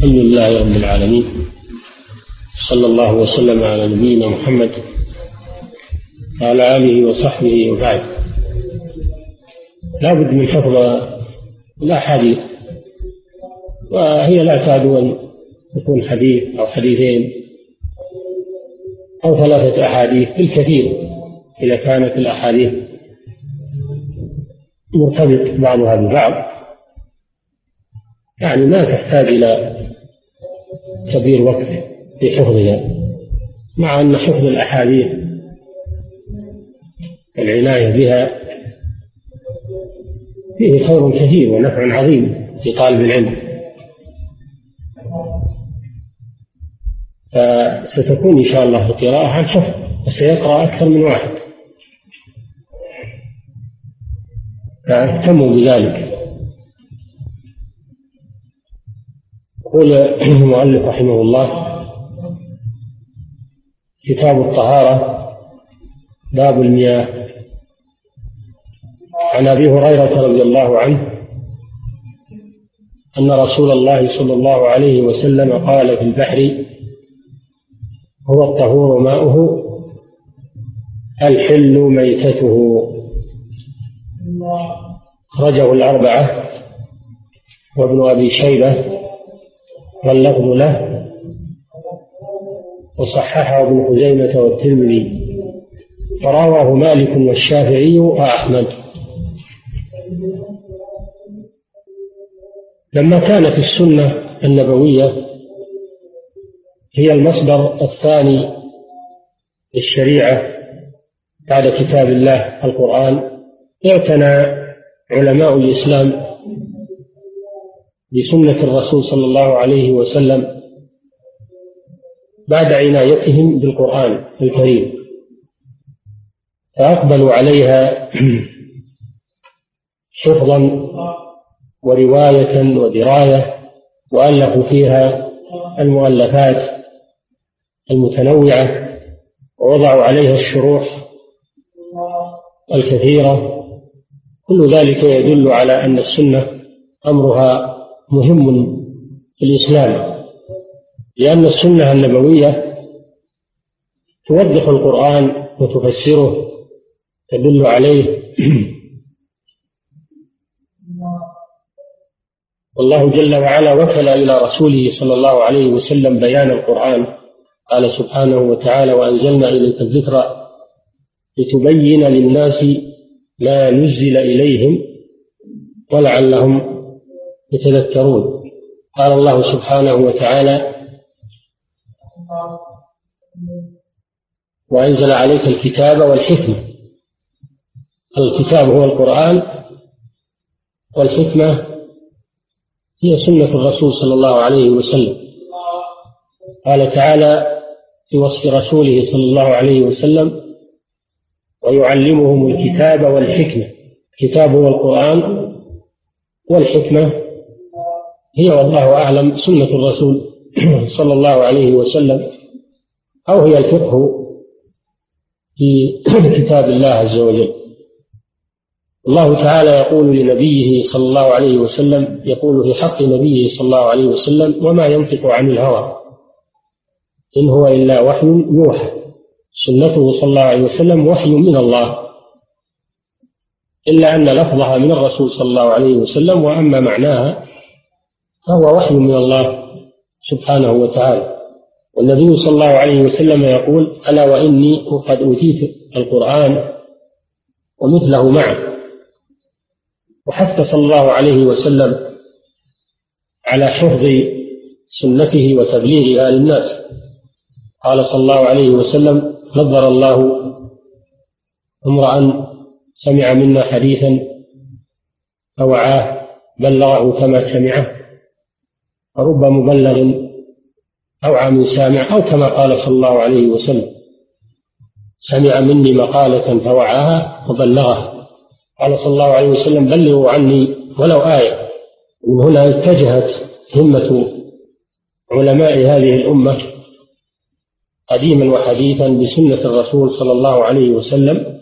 الحمد لله رب العالمين. صلى الله وسلم على نبينا محمد وعلى آله وصحبه وبعد. لا بد من حفظ الأحاديث وهي لا تعد أن تكون حديث أو حديثين أو ثلاثة أحاديث بالكثير. إذا كانت الأحاديث مرتبط بعضها ببعض يعني ما تحتاج إلى كبير وقت في حفظها مع أن حفظ الأحاديث العناية بها فيه خير كثير ونفع عظيم في طالب العلم. فستكون إن شاء الله القراءة عن حفظ وسيقرأ أكثر من واحد. فاهتموا بذلك. يقول المؤلف رحمه الله كتاب الطهارة باب المياه. عن أبي هريرة رضي الله عنه أن رسول الله صلى الله عليه وسلم قال في البحر هو الطهور ماؤه الحل ميتته. أخرجه الأربعة وابن أبي شيبة واللفظ له. وصححه ابن خزيمة والترمذي. ورواه مالك والشافعي وأحمد. لما كانت السنة النبوية هي المصدر الثاني للشريعة بعد كتاب الله القرآن اعتنى علماء الإسلام بسنة الرسول صلى الله عليه وسلم بعد عنايتهم بالقرآن الكريم. فأقبلوا عليها حفظا ورواية ودراية وألفوا فيها المؤلفات المتنوعة ووضعوا عليها الشروح الكثيرة. كل ذلك يدل على أن السنة أمرها مهم في الإسلام لأن السنة النبوية توضح القرآن وتفسره تدل عليه. والله جل وعلا وكل إلى رسوله صلى الله عليه وسلم بيان القرآن. قال سبحانه وتعالى وأنزلنا إليك الذكر لتبين للناس ما نزل إليهم ولعلهم يتذكرون. قال الله سبحانه وتعالى وأنزل عليك الكتاب والحكمة. الكتاب هو القرآن والحكمة هي سنة الرسول صلى الله عليه وسلم. قال تعالى في وصف رسوله صلى الله عليه وسلم ويعلمهم الكتاب والحكمة. الكتاب هو القرآن والحكمة هي والله أعلم سنة الرسول صلى الله عليه وسلم أو هي الفقه في كتاب الله عز وجل. الله تعالى يقول لنبيه صلى الله عليه وسلم يقول في حق نبيه صلى الله عليه وسلم وما ينطق عن الهوى. إن هو إلا وحي يوحى. سنته صلى الله عليه وسلم وحي من الله. إلا أن لفظها من الرسول صلى الله عليه وسلم وأما معناها فهو وحي من الله سبحانه وتعالى. والنبي صلى الله عليه وسلم يقول ألا وإني قد أوتيت القرآن ومثله معه. وحث صلى الله عليه وسلم على حفظ سنته وتبليغها للناس قال صلى الله عليه وسلم نظر الله امرأ سمع منا حديثا فوعاه بلغه كما سمعه. فرب مبلغ أوعى من سامع أو كما قال صلى الله عليه وسلم. سمع مني مقالة فوعاها وبلغها قال صلى الله عليه وسلم بلغوا عني ولو آية. من هنا اتجهت همة علماء هذه الأمة قديما وحديثا بسنة الرسول صلى الله عليه وسلم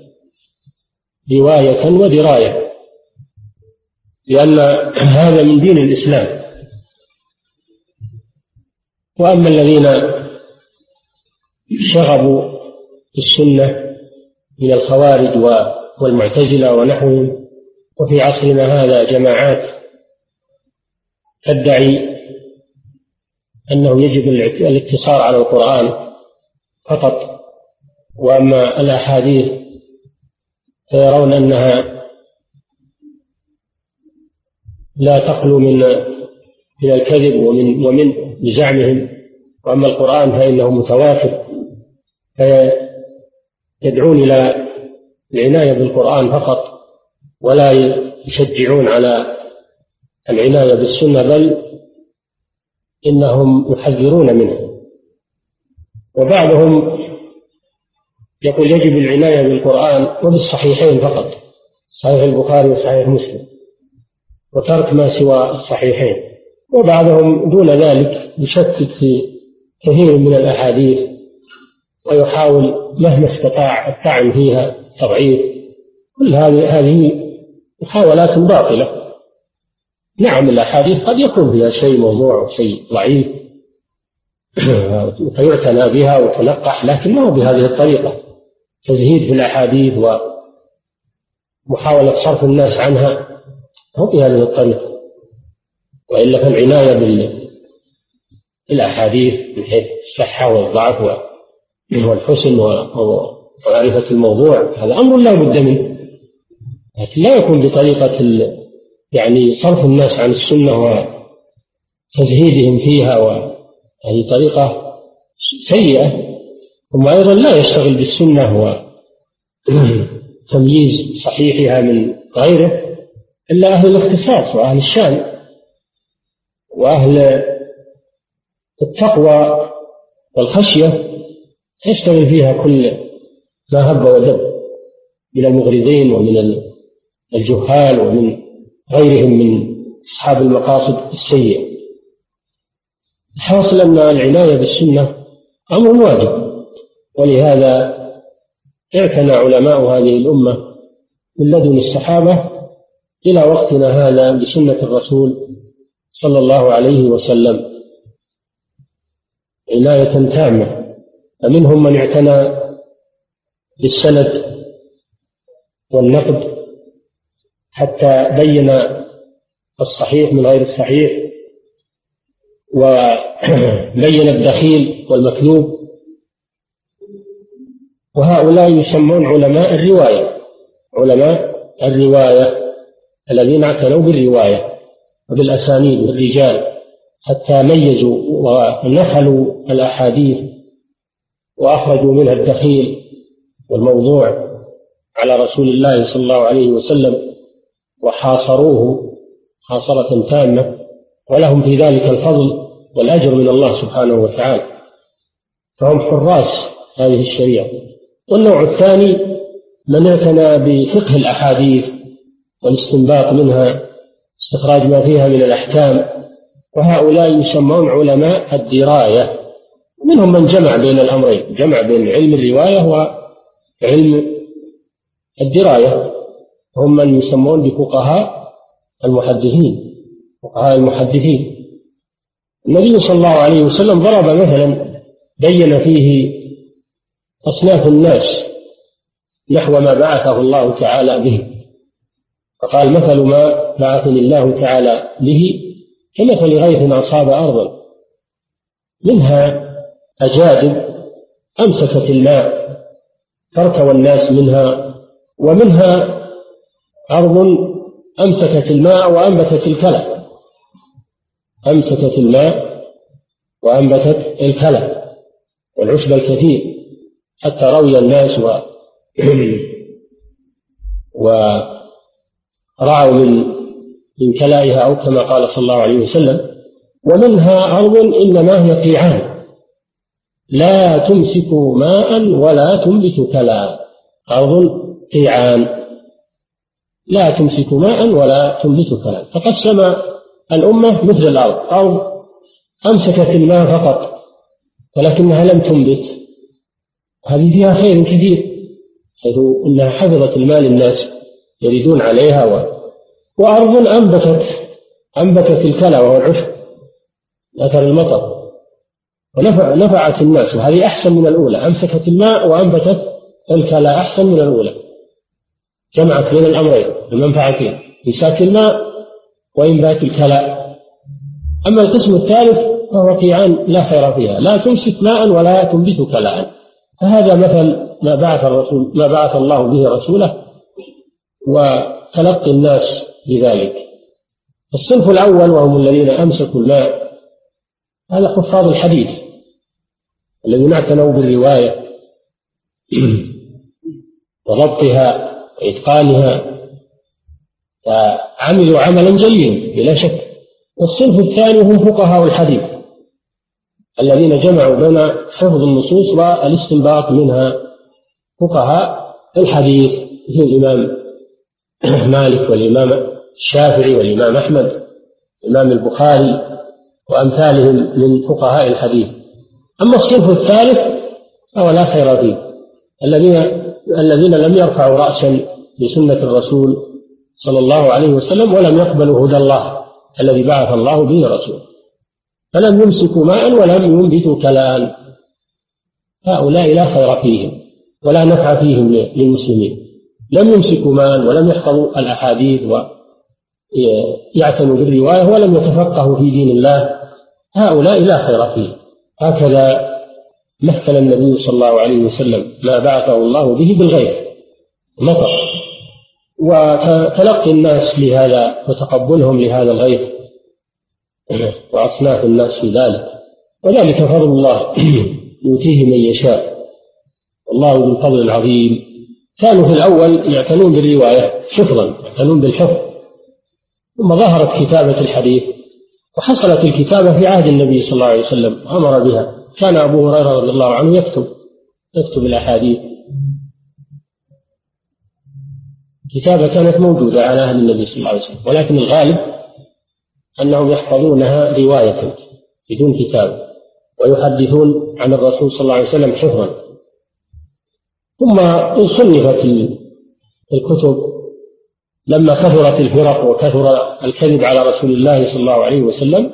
رواية ودراية. لأن هذا من دين الإسلام. وأما الذين شغبوا السنة من الخوارج والمعتزلة ونحوهم وفي عصرنا هذا جماعات تدعي أنه يجب الاقتصار على القرآن فقط. وأما الأحاديث فيرون أنها لا تخلو من من الكذب ومن ومن بزعمهم وأما القرآن فإنه متواتر فيدعون إلى العناية بالقرآن فقط ولا يشجعون على العناية بالسنة بل إنهم يحذرون منه. وبعضهم يقول يجب العناية بالقرآن وبالصحيحين فقط صحيح البخاري وصحيح مسلم وترك ما سوى الصحيحين. وبعضهم دون ذلك يشكك في كثير من الأحاديث ويحاول مهما استطاع الطعن فيها تضعيف كل هذه هذه محاولات باطلة. نعم الأحاديث قد يكون فيها شيء موضوع وشيء ضعيف. فيعتنى بها وتلقح لكن ما هو بهذه الطريقة. تزهيد في الأحاديث ومحاولة صرف الناس عنها هو بهذه الطريقة. وإلا فالعناية بالأحاديث من حيث الصحة والضعف والحسن ومعرفة الموضوع هذا أمر لا بد منه. لكن لا يكون بطريقة يعني صرف الناس عن السنة وتزهيدهم فيها وهذه طريقة سيئة. ثم أيضا لا يشتغل بالسنة وتمييز صحيحها من غيره إلا أهل الاختصاص وأهل الشأن. وأهل التقوى والخشية يشتغل فيها كل ما هب ودب من المغرضين ومن الجهال ومن غيرهم من أصحاب المقاصد السيئة. الحاصل أن العناية بالسنة أمر واجب ولهذا اعتنى علماء هذه الأمة من لدن الصحابة إلى وقتنا هذا بسنة الرسول صلى الله عليه وسلم. عناية تامة. فمنهم من اعتنى بالسند والنقد حتى بين الصحيح من غير الصحيح وبين الدخيل والمكذوب. وهؤلاء يسمون علماء الرواية. علماء الرواية الذين اعتنوا بالرواية. وبالأسانيد والرجال حتى ميزوا ونحلوا الأحاديث وأخرجوا منها الدخيل والموضوع على رسول الله صلى الله عليه وسلم وحاصروه حاصرة تامة ولهم في ذلك الفضل والأجر من الله سبحانه وتعالى. فهم حراس هذه الشريعة. والنوع الثاني من اعتنى بفقه الأحاديث والاستنباط منها استخراج ما فيها من الأحكام وهؤلاء يسمون علماء الدراية. منهم من جمع بين الأمرين جمع بين علم الرواية وعلم الدراية. هم من يسمون بفقهاء المحدثين فقهاء المحدثين. النبي صلى الله عليه وسلم ضرب مثلا بين فيه أصناف الناس نحو ما بعثه الله تعالى به فقال مثل ما بعثني الله تعالى به كمثل غيث أصاب أرضا منها أجادب أمسكت الماء فارتوى الناس منها ومنها أرض أمسكت الماء وأنبتت الكلى. أمسكت الماء وأنبتت الكلى والعشب الكثير حتى روي الناس و ورعوا من من كلائها أو كما قال صلى الله عليه وسلم ومنها أرض إنما هي قيعان. لا تمسك ماء ولا تنبت كلا. أرض قيعان. لا تمسك ماء ولا تنبت كلا. فقسم الأمة مثل الأرض. أرض أمسكت الماء فقط ولكنها لم تنبت. هذه فيها خير كثير حيث إنها حفظت المال الناس. يريدون عليها و... وأرض أنبتت أنبتت الكلى وهو العشب أثر المطر. ونفعت الناس وهذه أحسن من الأولى أمسكت الماء وأنبتت الكلى أحسن من الأولى. جمعت بين الأمرين المنفعتين إمساك الماء وإنبات الكلى. أما القسم الثالث فهو قيعان لا خير فيها لا تمسك ماء ولا تنبت كلاء فهذا مثل ما بعث الرسول ما بعث الله به رسوله وتلقي الناس بذلك. الصنف الأول وهم الذين أمسكوا الماء هذا حفاظ الحديث الذين اعتنوا بالرواية وضبطها وإتقانها فعملوا عملا جليلا بلا شك. والصنف الثاني هم فقهاء الحديث الذين جمعوا بين حفظ النصوص والاستنباط منها فقهاء الحديث مثل الإمام مالك والإمام الشافعي والإمام أحمد الإمام البخاري وأمثالهم من فقهاء الحديث. أما الصنف الثالث فهو لا خير فيه. الذين الذين لم يرفعوا رأسا بسنة الرسول صلى الله عليه وسلم ولم يقبلوا هدى الله الذي بعث الله به رسوله. فلم يمسكوا ماء ولم ينبتوا كلام. هؤلاء لا خير فيهم ولا نفع فيهم للمسلمين. لم يمسكوا ماء ولم يحفظوا الأحاديث ويعتنوا بالرواية ولم يتفقهوا في دين الله. هؤلاء لا خير فيهم هكذا مثل النبي صلى الله عليه وسلم ما بعثه الله به بالغيث مطر وتلقي الناس لهذا وتقبلهم لهذا الغيث وأصناف الناس في ذلك. وذلك فضل الله. يؤتيه من يشاء. والله ذو الفضل العظيم. كانوا في الأول يعتنون بالرواية حفظا يعتنون بالحفظ. ثم ظهرت كتابة الحديث وحصلت الكتابة في عهد النبي صلى الله عليه وسلم أمر بها. كان أبو هريرة رضي الله عنه يكتب يكتب الأحاديث. الكتابة كانت موجودة على عهد النبي صلى الله عليه وسلم ولكن الغالب أنهم يحفظونها رواية بدون كتاب ويحدثون عن الرسول صلى الله عليه وسلم حفظا. ثم صنفت الكتب لما كثرت الفرق وكثر الكذب على رسول الله صلى الله عليه وسلم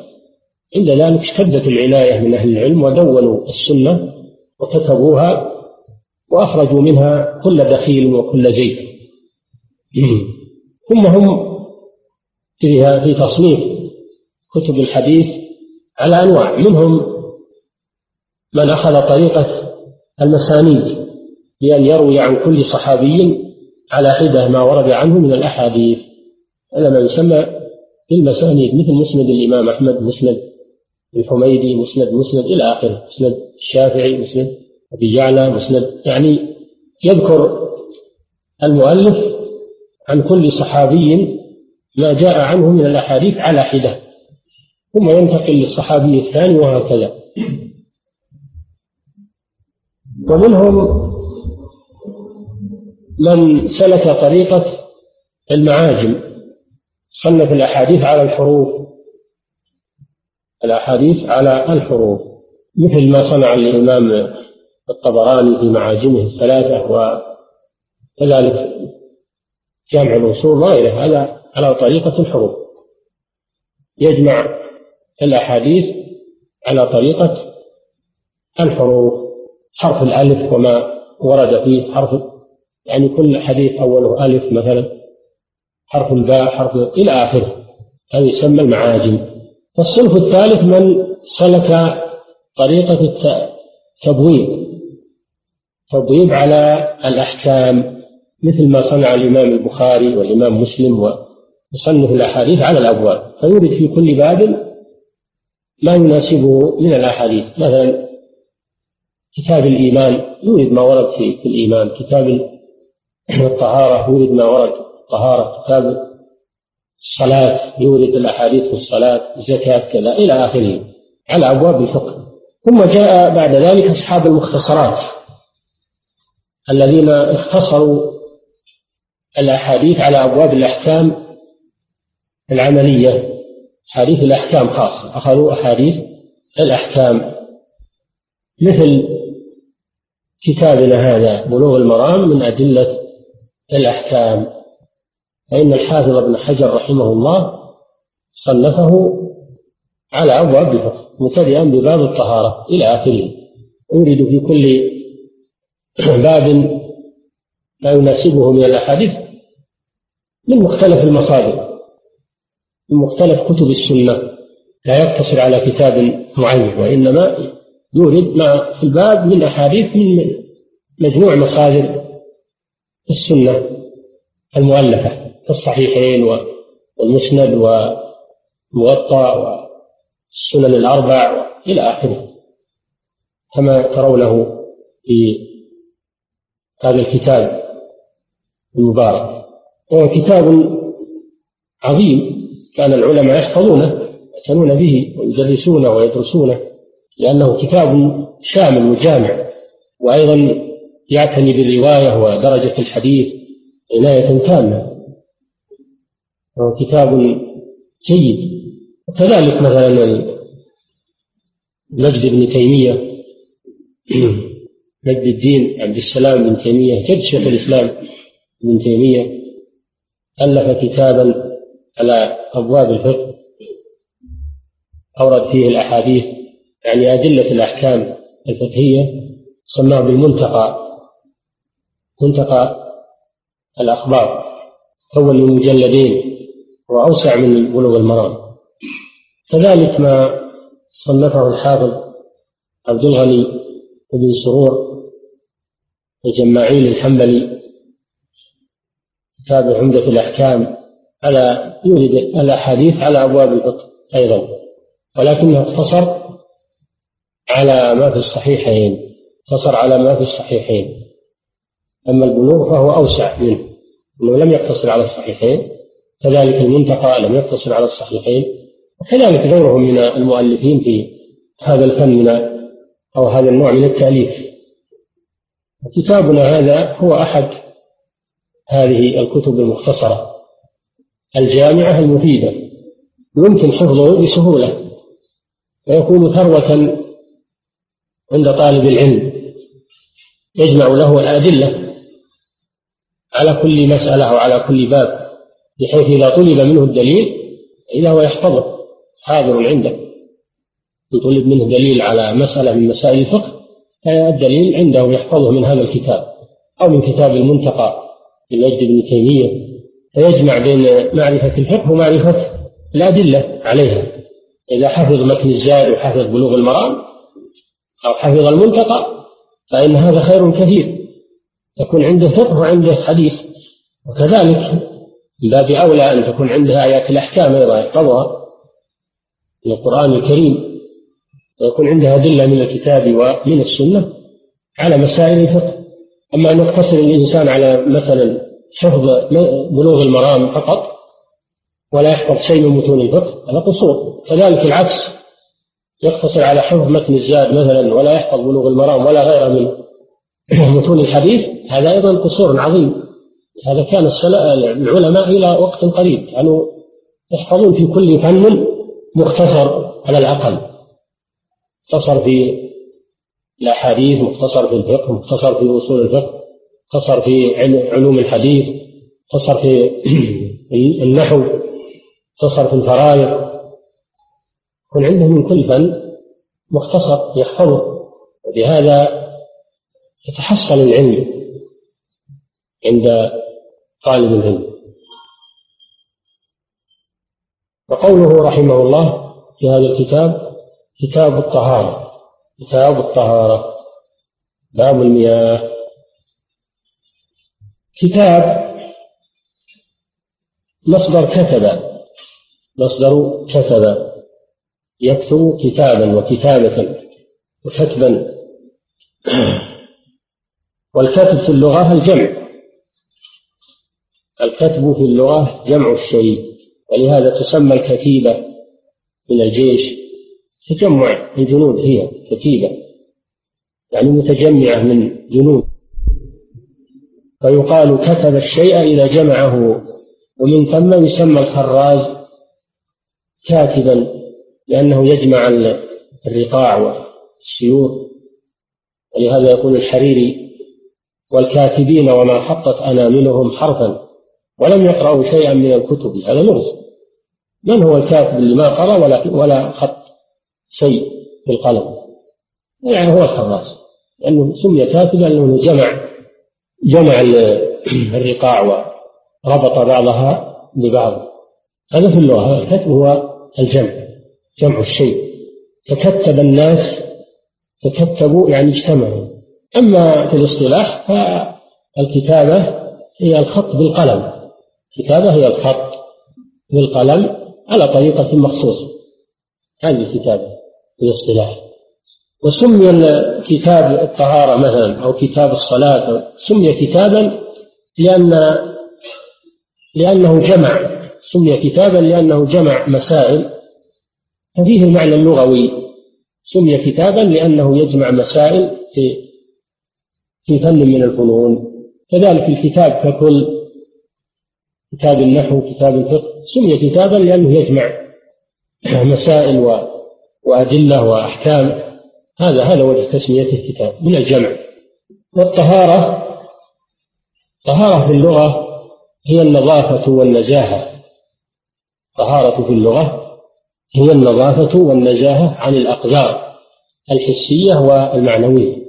عند ذلك اشتدت العناية من أهل العلم ودونوا السنة وكتبوها وأخرجوا منها كل دخيل وكل زيت. ثم هم في تصنيف كتب الحديث على أنواع منهم من أخذ طريقة المسانيد. بأن يروي عن كل صحابي على حدة ما ورد عنه من الأحاديث. هذا ما يسمى بالمسانيد مثل مسند الإمام أحمد مسند الحميدي مسند مسند إلى آخره مسند الشافعي مسند أبي جعلة مسند يعني يذكر المؤلف عن كل صحابي ما جاء عنه من الأحاديث على حدة ثم ينتقل للصحابي الثاني وهكذا. ومنهم من سلك طريقة المعاجم. صنف الأحاديث على الحروف. الأحاديث على الحروف. مثل ما صنع الإمام الطبراني في معاجمه الثلاثة وكذلك جامع الأصول وغيره. هذا على طريقة الحروف. يجمع الأحاديث على طريقة الحروف. حرف الألف وما ورد فيه حرف يعني كل حديث أوله ألف مثلا حرف الباء حرف إلى آخره. هذا يسمى المعاجم. والصنف الثالث من سلك طريقة التبويب تبويب. على الأحكام مثل ما صنع الإمام البخاري والإمام مسلم ويصنف الأحاديث على الأبواب. فيورد في كل باب ما يناسبه من الأحاديث. مثلا كتاب الإيمان يورد ما ورد في الإيمان. كتاب الطهارة يورد ما ورد. الطهارة كتاب الصلاة يورد الأحاديث في الصلاة الزكاة كذا إلى آخره. على أبواب الفقه. ثم جاء بعد ذلك أصحاب المختصرات. الذين اختصروا الأحاديث على أبواب الأحكام العملية. أحاديث الأحكام خاصة. أخذوا أحاديث الأحكام. مثل كتابنا هذا بلوغ المرام من أدلة الأحكام. فإن الحافظ ابن حجر رحمه الله صنفه على أبواب الفقه مبتدئا بباب الطهارة إلى آخره. يورد في كل باب ما يناسبه من الأحاديث من مختلف المصادر من مختلف كتب السنة. لا يقتصر على كتاب معين وإنما يورد ما في الباب من أحاديث من مجموع مصادر السنة المؤلفة في الصحيحين والمسند والموطأ والسنن الأربع إلى آخره كما ترونه في هذا الكتاب المبارك. وهو كتاب عظيم كان العلماء يحفظونه يعتنون به ويدرسونه ويدرسونه لأنه كتاب شامل وجامع وأيضا يعتني بالرواية ودرجة الحديث عناية تامة وهو كتاب جيد. وكذلك مثلا مجد بن تيمية مجد الدين عبد السلام بن تيمية جد شيخ الإسلام ابن تيمية ألف كتابا على أبواب الفقه أورد فيه الأحاديث يعني أدلة الأحكام الفقهية سماه بالمنتقى. منتقى الأخبار كون من مجلدين وأوسع من بلوغ المرام كذلك ما صنفه الحافظ عبد الغني بن سرور الجماعيل الحنبلي كتاب عمدة الأحكام على يورد الأحاديث على أبواب الفقه أيضا ولكنه اقتصر على ما في الصحيحين اقتصر على ما في الصحيحين. أما البلوغ فهو أوسع منه. أنه لم يقتصر على الصحيحين كذلك المنتقى لم يقتصر على الصحيحين وكذلك غيرهم من المؤلفين في هذا الفن من أو هذا النوع من التأليف. كتابنا هذا هو أحد هذه الكتب المختصرة. الجامعة المفيدة. يمكن حفظه بسهولة. ويكون ثروة عند طالب العلم. يجمع له الأدلة. على كل مسألة أو على كل باب بحيث إذا طلب منه الدليل إذا هو يحفظه حاضر عنده. يطلب منه دليل على مسألة من مسائل الفقه فالدليل عنده يحفظه من هذا الكتاب أو من كتاب المنتقى لمجد بن تيمية فيجمع بين معرفة الفقه ومعرفة الأدلة عليها. إذا حفظ متن الزاد وحفظ بلوغ المرام أو حفظ المنتقى فإن هذا خير كثير. تكون عنده فقه وعنده حديث. وكذلك باب أولى أن تكون عنده آيات الأحكام أيضا يحفظها من القرآن الكريم. ويكون عندها أدلة من الكتاب ومن السنة على مسائل الفقه. أما أن يقتصر الإنسان على مثلا حفظ بلوغ المرام فقط ولا يحفظ شيء من متون الفقه هذا قصور. كذلك العكس يقتصر على حفظ متن الزاد مثلا ولا يحفظ بلوغ المرام ولا غيره من متون الحديث هذا أيضا قصور عظيم. هذا كان العلماء إلى وقت قريب. كانوا يحفظون في كل فن مختصر على الأقل مختصر في الأحاديث مختصر في الفقه مختصر في أصول الفقه مختصر في علوم الحديث مختصر في النحو مختصر في الفرائض. يكون عنده من كل فن مختصر يحفظه. وبهذا يتحصل العلم عند طالب العلم. وقوله رحمه الله في هذا الكتاب كتاب الطهارة. كتاب الطهارة. باب المياه. كتاب مصدر كتب مصدر كتب يكتب كتابا وكتابة وكتبا. والكتب في اللغة الجمع. الكتب في اللغة جمع الشيء ولهذا تسمى الكتيبة من الجيش تجمع الجنود هي كتيبة يعني متجمعة من جنود. فيقال كتب الشيء إذا جمعه ومن ثم يسمى الخراز كاتبا لأنه يجمع الرقاع والسيوف. ولهذا يقول الحريري والكاتبين وما حطت أناملهم حرفا ولم يقرأوا شيئا من الكتب هذا لغز من هو الكاتب اللي ما قرأ ولا ولا خط شيء بالقلم يعني هو الخراس لأنه سمي كاتبا لأنه جمع جمع الرقاع وربط بعضها ببعض. هذا في اللغة الكتب هو الجمع جمع الشيء. تكتب الناس تكتبوا يعني اجتمعوا. أما في الاصطلاح فالكتابة هي الخط بالقلم. الكتابة هي الخط بالقلم على طريقة مخصوصة. هذه الكتابة في الاصطلاح. وسمي كتاب الطهارة مثلا أو كتاب الصلاة. سمي كتابا لأن لأنه جمع. سمي كتابا لأنه جمع مسائل. ففيه المعنى اللغوي. سمي كتابا لأنه يجمع مسائل في في فن من الفنون. كذلك الكتاب ككل كتاب النحو كتاب الفقه سمي كتابا لأنه يجمع مسائل وأدلة وأحكام. هذا هذا وجه تسميته كتاب من الجمع. والطهارة طهارة في اللغة هي النظافة والنزاهة طهارة في اللغة هي النظافة والنزاهة عن الأقدار الحسية والمعنوية.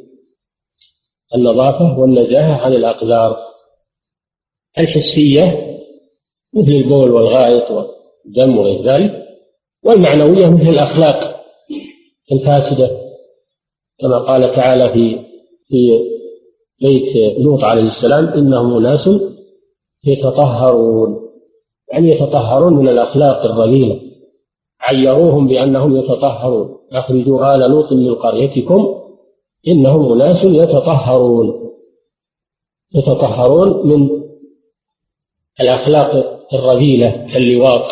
النظافة والنزاهة عن الأقدار. الحسية مثل البول والغائط والدم وغير ذلك والمعنوية مثل الأخلاق الفاسدة. كما قال تعالى في في بيت لوط عليه السلام إنهم أناس يتطهرون. يعني يتطهرون من الأخلاق الرذيلة. عيروهم بأنهم يتطهرون. أخرجوا آل لوط من قريتكم إنهم أناس يتطهرون. يتطهرون من الأخلاق الرذيلة كاللواط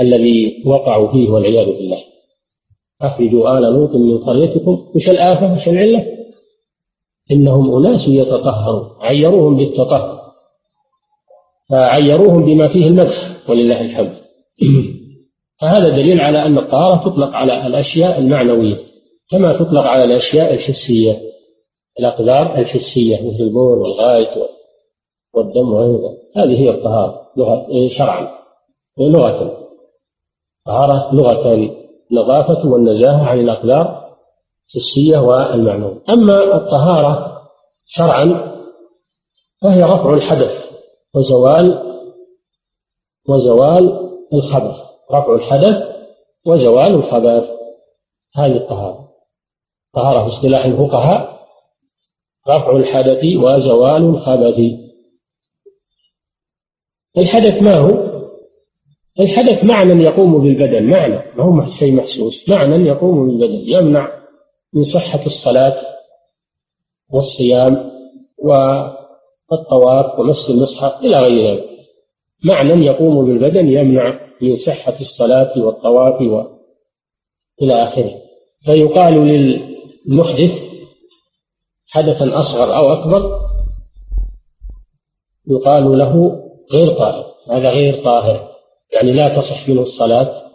الذي وقعوا فيه والعياذ بالله. أخرجوا آل لوط من قريتكم وش الآفة؟ وش العلة؟ إنهم أناس يتطهرون. عيروهم بالتطهر. فعيروهم بما فيه المدح ولله الحمد. فهذا دليل على أن الطهارة تطلق على الأشياء المعنوية. كما تطلق على الأشياء الحسية الأقدار الحسية مثل البول والغائط والدم وغيره هذه هي الطهارة لغة إيه، شرعا لغة. طهارة لغة النظافة والنزاهة عن الأقدار الحسية والمعنوية أما الطهارة شرعا فهي رفع الحدث وزوال وزوال الخبث. رفع الحدث وزوال الخبث. هذه الطهارة. طهارة في اصطلاح الفقهاء رفع الحدث وزوال الخبث. الحدث ما هو؟ الحدث معنى يقوم بالبدن معنى ما هو شيء محسوس. معنى يقوم بالبدن يمنع من صحة الصلاة والصيام والطواف ومس المصحف إلى غير ذلك. معنى يقوم بالبدن يمنع من صحة الصلاة والطواف و... إلى آخره. فيقال للمحدث حدثا أصغر أو أكبر يقال له غير طاهر. هذا غير طاهر يعني لا تصح منه الصلاة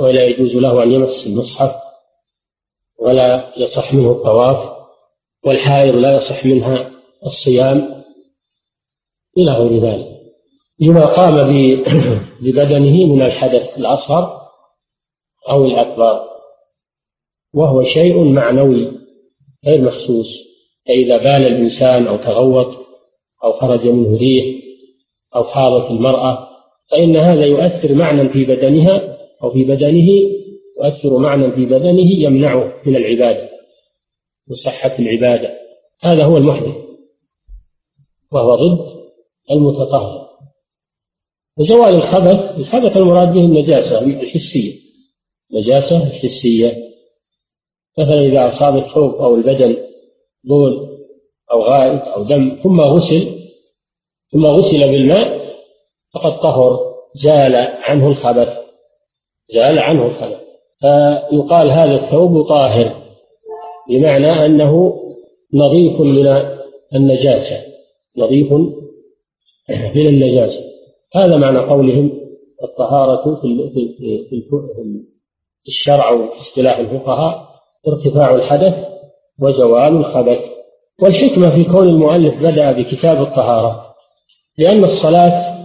ولا يجوز له أن يمس المصحف ولا يصح منه الطواف والحائض لا يصح منها الصيام إلى غير ذلك. لما قام ببدنه من الحدث الأصغر أو الأكبر وهو شيء معنوي غير محسوس فإذا بال الإنسان أو تغوط أو خرج منه ريح أو حاضت المرأة فإن هذا يؤثر معنى في بدنها أو في بدنه يؤثر معنى في بدنه يمنعه من العبادة وصحة العبادة. هذا هو المحدث وهو ضد المتطهر. وزوال الخبث الخبث المراد به النجاسة الحسية. نجاسة حسية مثلا إذا أصاب الثوب أو البدن بول أو غائط أو دم ثم غسل ثم غسل بالماء فقد طهر زال عنه الخبث زال عنه الخبث فيقال هذا الثوب طاهر بمعنى أنه نظيف من النجاسة نظيف من النجاسة. هذا معنى قولهم الطهارة في الشرع وفي اصطلاح الفقهاء. ارتفاع الحدث وزوال الخبث. والحكمة في كون المؤلف بدأ بكتاب الطهارة لأن الصلاة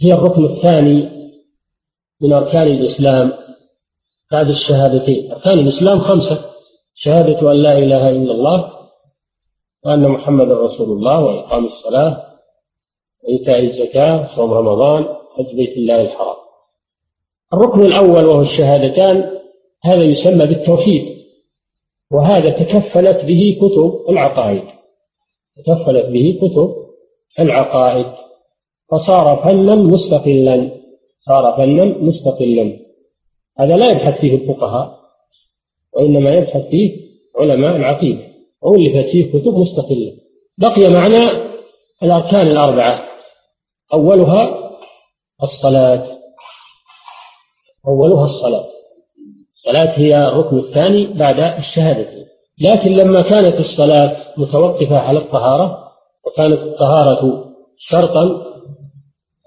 هي الركن الثاني من أركان الإسلام. بعد الشهادتين. أركان الإسلام خمسة شهادة أن لا إله إلا الله وأن محمدا رسول الله وإقام الصلاة وإيتاء الزكاة صوم رمضان حج بيت الله الحرام. الركن الأول وهو الشهادتان هذا يسمى بالتوحيد. وهذا تكفلت به كتب العقائد. تكفلت به كتب العقائد. فصار فنا مستقلا. صار فنا مستقلا. هذا لا يبحث فيه الفقهاء وإنما يبحث فيه علماء العقيدة. وألفت فيه كتب مستقلة. بقي معنا الأركان الأربعة. أولها الصلاة. أولها الصلاة. الصلاة هي الركن الثاني بعد الشهادة. لكن لما كانت الصلاة متوقفة على الطهارة وكانت الطهارة شرطا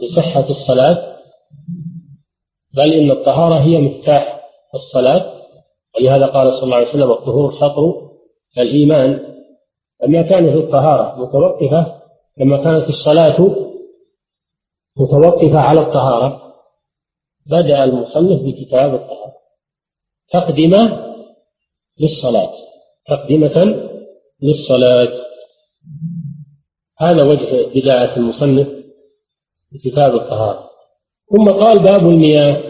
لصحة الصلاة بل إن الطهارة هي مفتاح الصلاة. ولهذا قال صلى الله عليه وسلم الطهور شطر الإيمان لما كانت الطهارة متوقفة لما كانت الصلاة متوقفة على الطهارة بدأ المصنف بكتاب الطهارة. تقدمة للصلاة. تقدمة للصلاة. هذا وجه بداية المصنف بكتاب الطهارة. ثم قال باب المياه.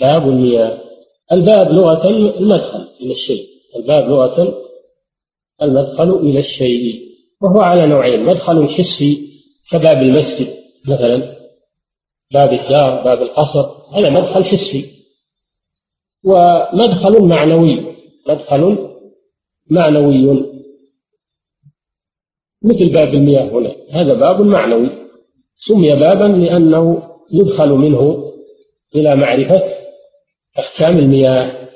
باب المياه. الباب لغة المدخل إلى الشيء. الباب لغة المدخل إلى الشيء. وهو على نوعين. مدخل حسي كباب المسجد مثلا. باب الدار باب القصر. هذا مدخل حسي. ومدخل معنوي مدخل معنوي. مثل باب المياه هنا هذا باب معنوي. سمي بابا لأنه يدخل منه إلى معرفة أحكام المياه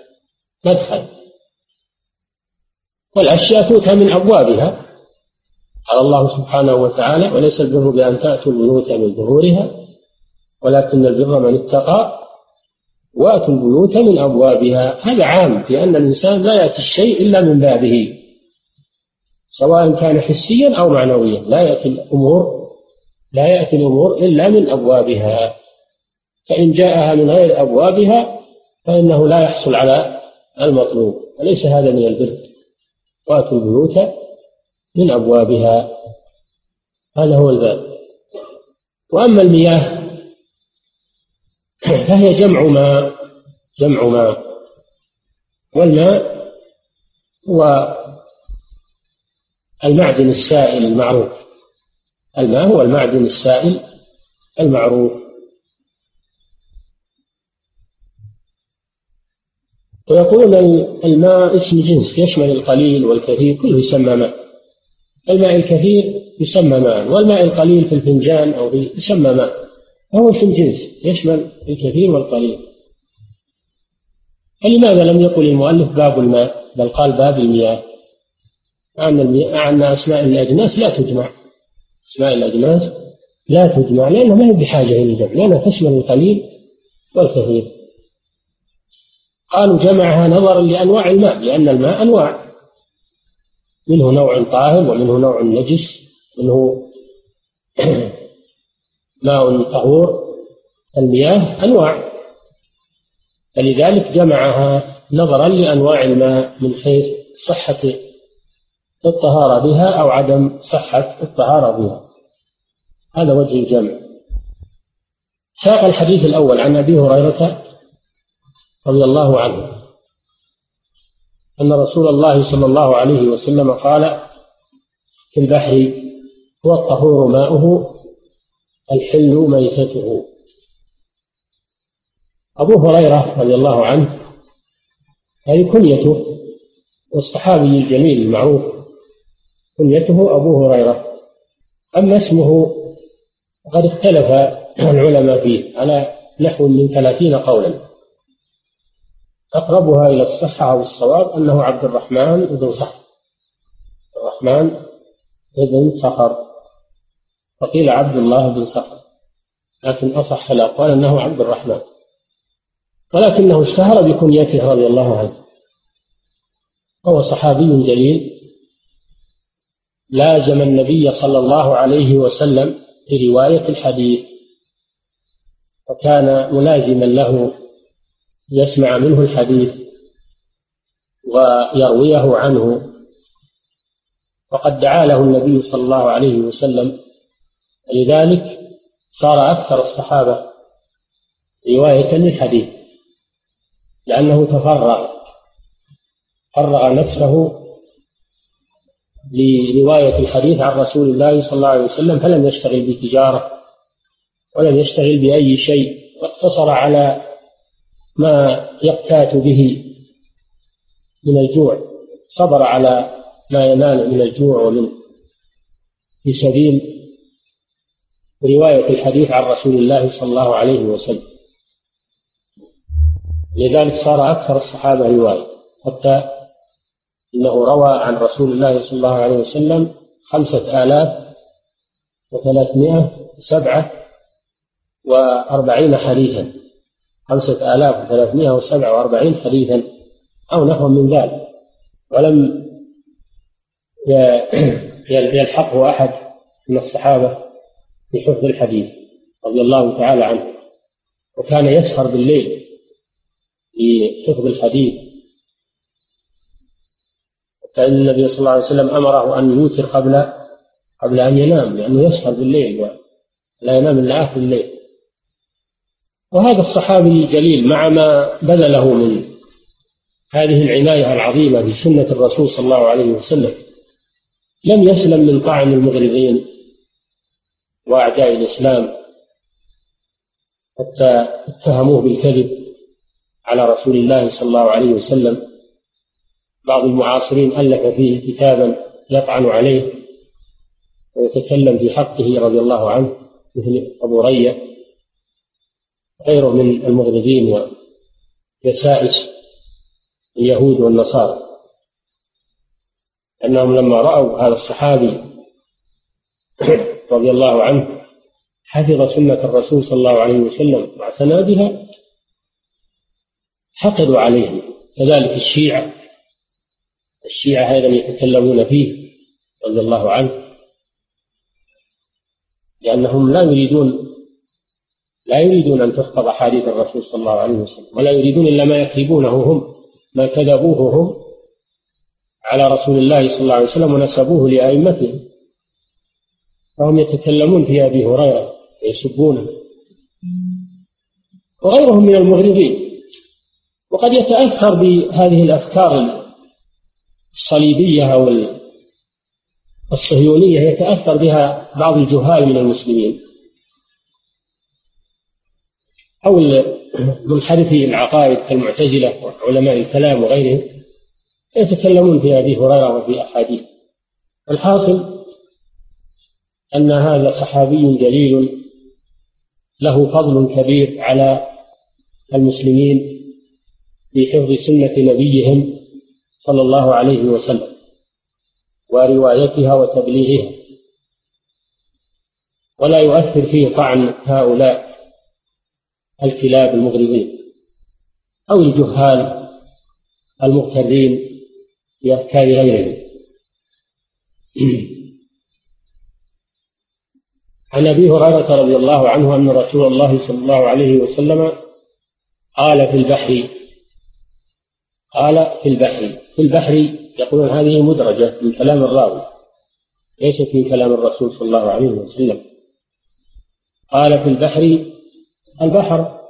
مدخل. والأشياء تؤتى من أبوابها. قال الله سبحانه وتعالى وليس البر بأن تأتوا البيوت من ظهورها ولكن البر من اتقى وآتوا البيوت من أبوابها. هذا عام في أن الإنسان لا يأتي الشيء إلا من بابه سواء كان حسيا أو معنويا. لا يأتي الأمور لا يأتي الأمور إلا من أبوابها. فإن جاءها من غير أبوابها فإنه لا يحصل على المطلوب. وليس هذا من البر. وآتوا البيوت من أبوابها. هذا هو الباب. وأما المياه فهي جمع ماء جمع ماء والماء هو المعدن السائل المعروف. الماء هو المعدن السائل المعروف. ويقولون الماء اسم جنس يشمل القليل والكثير كله يسمى ماء. الماء الكثير يسمى ماء والماء القليل في الفنجان أو يسمى ماء. فهو اسم جنس يشمل الكثير والقليل. فلماذا لم يقل المؤلف باب الماء؟ بل قال باب المياه. مع أن أسماء الأجناس لا تجمع. أسماء الأجناس لا تجمع لأنها ما هي بحاجة إلى الجمع لأنها تشمل القليل والكثير. قالوا جمعها نظرا لأنواع الماء لأن الماء أنواع. منه نوع طاهر ومنه نوع نجس منه ماء طهور المياه أنواع. فلذلك جمعها نظرا لأنواع الماء من حيث صحة الطهارة بها أو عدم صحة الطهارة بها. هذا وجه الجمع. ساق الحديث الأول عن أبي هريرة رضي الله عنه. أن رسول الله صلى الله عليه وسلم قال في البحر هو الطهور ماؤه الحل ميتته. أبو هريرة رضي الله عنه هذه كنيته والصحابي الجميل المعروف كنيته أبو هريرة. أما اسمه فقد اختلف العلماء فيه على نحو من ثلاثين قولا. أقربها إلى الصحة أو الصواب أنه عبد الرحمن بن صخر. الرحمن بن صخر. وقيل عبد الله بن صخر لكن أصح الأقوال أنه عبد الرحمن. ولكنه اشتهر بكنيته رضي الله عنه. هو صحابي جليل. لازم النبي صلى الله عليه وسلم في رواية الحديث. وكان ملازما له يسمع منه الحديث ويرويه عنه. وقد دعا له النبي صلى الله عليه وسلم لذلك صار أكثر الصحابة رواية للحديث لأنه تفرغ فرغ نفسه لرواية الحديث عن رسول الله صلى الله عليه وسلم فلم يشتغل بتجارة ولم يشتغل بأي شيء واقتصر على ما يقتات به من الجوع صبر على ما ينال من الجوع ومن في سبيل رواية الحديث عن رسول الله صلى الله عليه وسلم. لذلك صار أكثر الصحابة رواية حتى إنه روى عن رسول الله صلى الله عليه وسلم خمسة آلاف وثلاثمائة سبعة وأربعين حديثا. خمسة آلاف وثلاثمائة وسبعة وأربعين حديثا أو نحو من ذلك. ولم يلحقه أحد من الصحابة. في حفظ الحديث رضي الله تعالى عنه وكان يسهر بالليل في حفظ الحديث. فإن النبي صلى الله عليه وسلم أمره أن يوتر قبل قبل أن ينام لأنه يسهر بالليل ولا ينام إلا آخر الليل. وهذا الصحابي الجليل مع ما بذله من هذه العناية العظيمة بسنة الرسول صلى الله عليه وسلم لم يسلم من طعن المغرضين. وأعداء الإسلام حتى اتهموه بالكذب على رسول الله صلى الله عليه وسلم. بعض المعاصرين ألف فيه كتابا يطعن عليه ويتكلم في حقه رضي الله عنه مثل أبو رية غيره من المغرضين وجسائس اليهود والنصارى. أنهم لما رأوا هذا الصحابي رضي الله عنه حفظ سنة الرسول صلى الله عليه وسلم واعتنى بها حقدوا عليه كذلك الشيعة الشيعة أيضا يتكلمون فيه رضي الله عنه لأنهم لا يريدون لا يريدون أن تحفظ أحاديث الرسول صلى الله عليه وسلم ولا يريدون إلا ما يكذبونه هم ما كذبوه هم على رسول الله صلى الله عليه وسلم ونسبوه لأئمتهم. فهم يتكلمون في أبي هريرة ويسبونه وغيرهم من المغرضين وقد يتأثر بهذه الأفكار الصليبية أو الصهيونية يتأثر بها بعض الجهال من المسلمين. أو منحرفي العقائد كالمعتزلة وعلماء الكلام وغيرهم يتكلمون في أبي هريرة وفي أحاديث الحاصل أن هذا صحابي جليل له فضل كبير على المسلمين في حفظ سنة نبيهم صلى الله عليه وسلم وروايتها وتبليغها. ولا يؤثر فيه طعن هؤلاء الكلاب المغرضين أو الجهال المغترين بأفكار غيرهم. عن أبي هريرة رضي الله عنه أن رسول الله صلى الله عليه وسلم قال في البحر قال في البحر في البحر يقولون هذه مدرجة من كلام الراوي ليست من كلام الرسول صلى الله عليه وسلم. قال في البحر البحر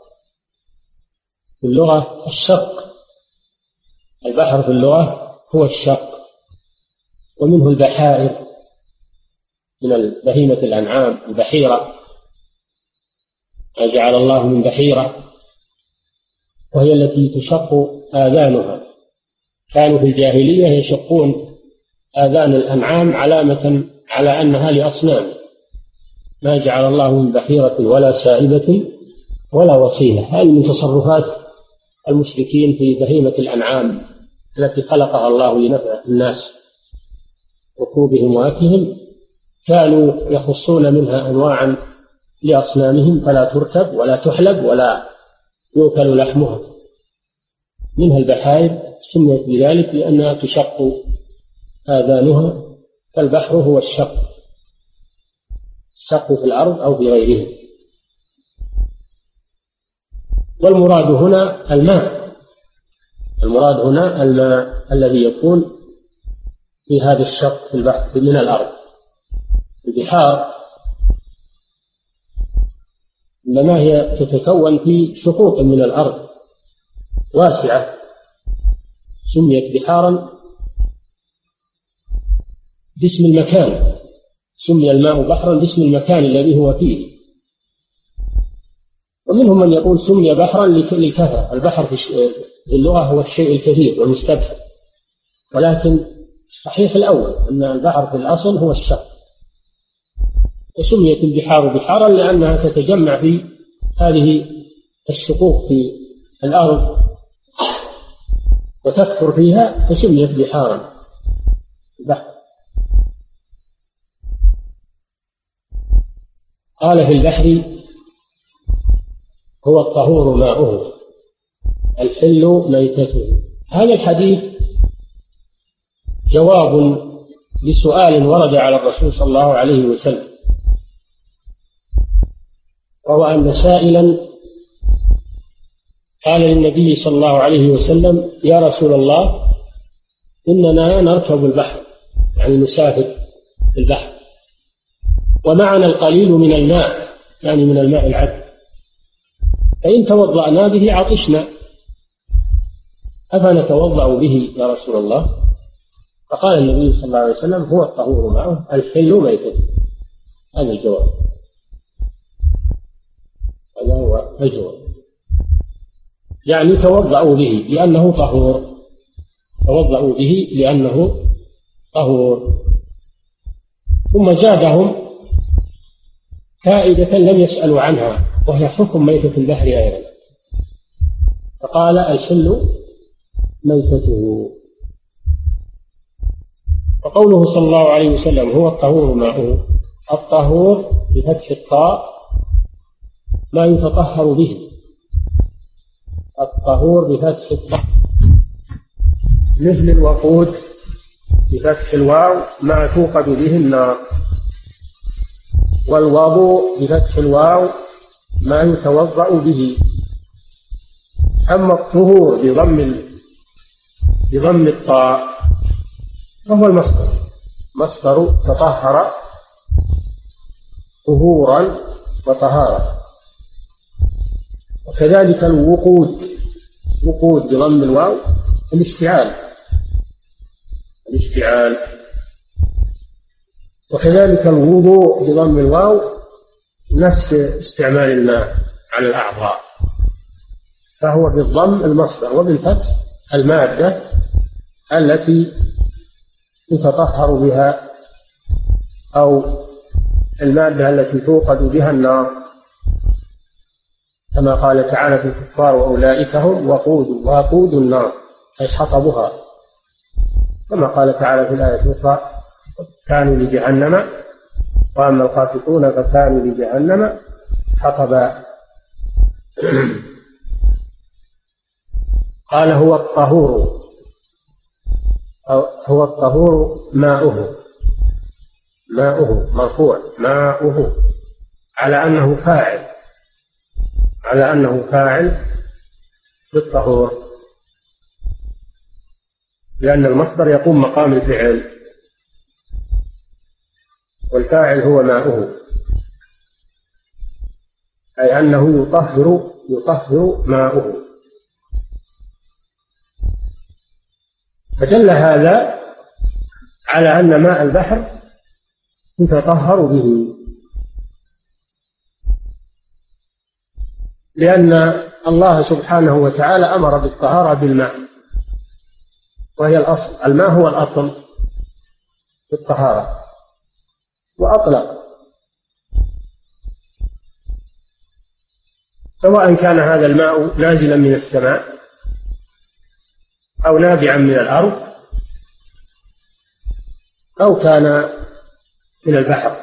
في اللغة الشق البحر في اللغة هو الشق ومنه البحائر. من بهيمة الأنعام البحيرة. ما جعل الله من بحيرة وهي التي تشق آذانها. كانوا في الجاهلية يشقون آذان الأنعام علامة على أنها لأصنام. ما جعل الله من بحيرة ولا سائبة ولا وصيلة. هذه من تصرفات المشركين في بهيمة الأنعام التي خلقها الله لنفع الناس ركوبهم وأكلهم. كانوا يخصون منها أنواعا لأصنامهم فلا تركب ولا تحلب ولا يؤكل لحمها. منها البحائر سميت بذلك لأنها تشق آذانها فالبحر هو الشق الشق في الأرض أو في غيره والمراد هنا الماء المراد هنا الماء الذي يكون في هذا الشق في البحر من الأرض. البحار. إنما هي تتكون في شقوق من الأرض واسعة سميت بحارا باسم المكان. سمي الماء بحرا باسم المكان الذي هو فيه. ومنهم من يقول سمي بحرا لكثرة البحر في اللغة هو الشيء الكثير والمستبحر. ولكن الصحيح الأول أن البحر في الأصل هو الشق. وسميت البحار بحارا لأنها تتجمع في هذه الشقوق في الأرض وتكثر فيها فسميت بحارا. البحر قال في البحر هو الطهور ماؤه الحل ميتته. هذا الحديث جواب لسؤال ورد على الرسول صلى الله عليه وسلم. وهو أن سائلا قال للنبي صلى الله عليه وسلم يا رسول الله إننا نركب البحر. يعني نسافر في البحر. ومعنا القليل من الماء يعني من الماء العذب. فإن توضأنا به عطشنا. أفنتوضأ به يا رسول الله؟ فقال النبي صلى الله عليه وسلم هو الطهور معه الحل ميتة هذا الجواب. هذا هو الجواب يعني توضأوا به لأنه طهور. توضأوا به لأنه طهور. ثم زادهم فائدة لم يسألوا عنها وهي حكم ميتة البحر أيضا. فقال الحل ميتته. وقوله صلى الله عليه وسلم هو الطهور ماؤه الطهور بفتح الطاء ما يتطهر به. الطهور بفتح الطاء مثل الوقود بفتح الواو ما توقد به النار. والوضوء بفتح الواو ما يتوضأ به. أما الطهور بضم بضم الطاء وهو المصدر. مصدر تطهر طهورا وطهارة وكذلك الوقود وقود بضم الواو الاشتعال الاشتعال وكذلك الوضوء بضم الواو نفس استعمال الماء على الأعضاء. فهو بالضم المصدر وبالفتح المادة التي يتطهر بها أو المادة التي توقد بها النار. كما قال تعالى في الكفار وأولئك هم وقود وقود النار أي حطبها كما قال تعالى في الآية الأخرى كانوا لجهنم وأما القاسطون فكانوا لجهنم حطبا قال هو الطهور هو الطهور ماؤه ماؤه مرفوع ماؤه على أنه فاعل. على أنه فاعل بالطهور لأن المصدر يقوم مقام الفعل. والفاعل هو ماؤه. أي أنه يطهر يطهر ماؤه. فدل هذا على أن ماء البحر يتطهر به. لأن الله سبحانه وتعالى أمر بالطهارة بالماء وهي الأصل. الماء هو الأصل في الطهارة وأطلق. سواء كان هذا الماء نازلا من السماء أو نابعا من الأرض أو كان من البحر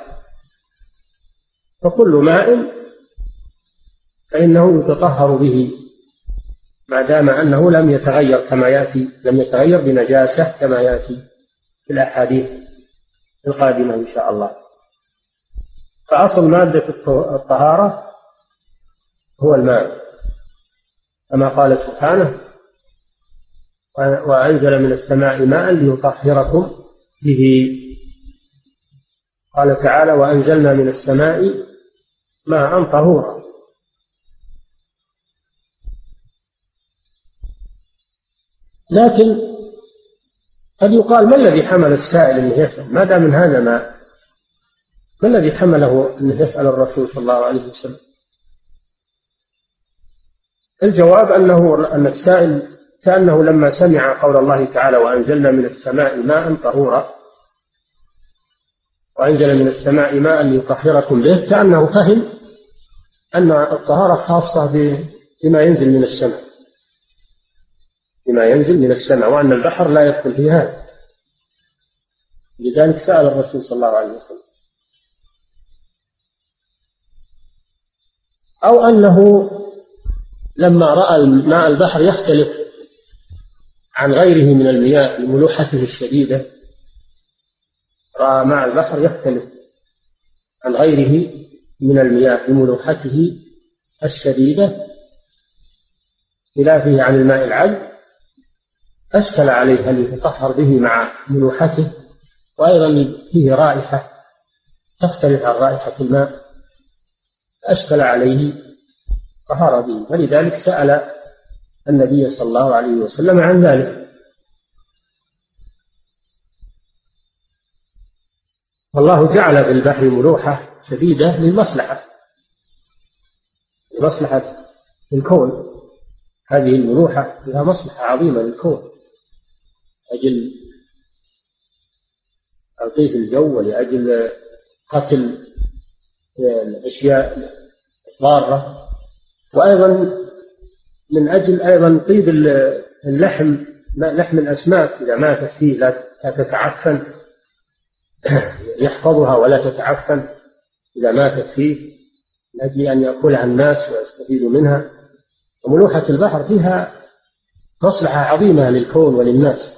فكل ماء فإنه يتطهر به ما دام أنه لم يتغير كما يأتي لم يتغير بنجاسة كما يأتي في الأحاديث القادمة إن شاء الله. فأصل مادة الطهارة هو الماء. كما قال سبحانه وأنزل من السماء ماء ليطهركم به. قال تعالى وأنزلنا من السماء ماء طهورا. لكن قد يقال ما الذي حمل السائل أنه يسال ما دام من هذا ماء ما الذي حمله أنه يسال الرسول صلى الله عليه وسلم؟ الجواب أنه أن السائل كأنه لما سمع قول الله تعالى وأنزلنا من السماء ماء طهورا وأنزل من السماء ماء ليطهركم به كأنه فهم أن الطهارة خاصة بما ينزل من السماء. بما ينزل من السماء وأن البحر لا يدخل في هذا. لذلك سأل الرسول صلى الله عليه وسلم. أو أنه لما رأى ماء البحر يختلف عن غيره من المياه لملوحته الشديدة رأى ماء البحر يختلف عن غيره من المياه لملوحته الشديدة خلافه عن الماء العذب. أشكل عليه أن يتطهر به مع ملوحته وأيضا فيه رائحة تختلف عن رائحة الماء أشكل عليه طهر به. ولذلك سأل النبي صلى الله عليه وسلم عن ذلك. والله جعل في البحر ملوحة شديدة للمصلحة لمصلحة الكون. هذه الملوحة لها مصلحة عظيمة للكون. أجل تلطيف الجو ولأجل قتل الأشياء الضارة. وأيضا من أجل أيضا طيب اللحم لحم الأسماك. إذا ماتت فيه لا تتعفن. يحفظها ولا تتعفن. إذا ماتت فيه من أجل أن يأكلها الناس ويستفيدوا منها. وملوحة البحر فيها مصلحة عظيمة للكون وللناس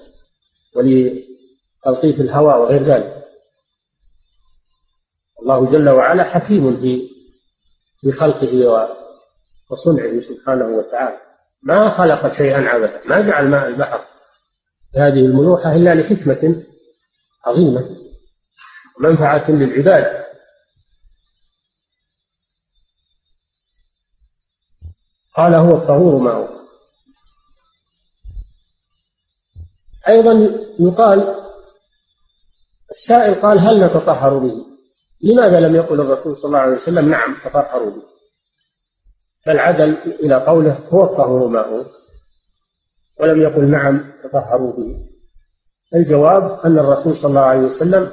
ولتلطيف الهواء وغير ذلك. الله جل وعلا حكيم في في خلقه وصنعه سبحانه وتعالى. ما خلق شيئا عبثا ما جعل ماء البحر هذه الملوحة إلا لحكمة عظيمة ومنفعة للعباد. قال هو الطهور ماؤه أيضا يقال السائل قال هل نتطهر به؟ لماذا لم يقل الرسول صلى الله عليه وسلم نعم تطهروا به؟ بل عدل إلى قوله هو الطهور ماء ولم يقل نعم تطهروا به. الجواب أن الرسول صلى الله عليه وسلم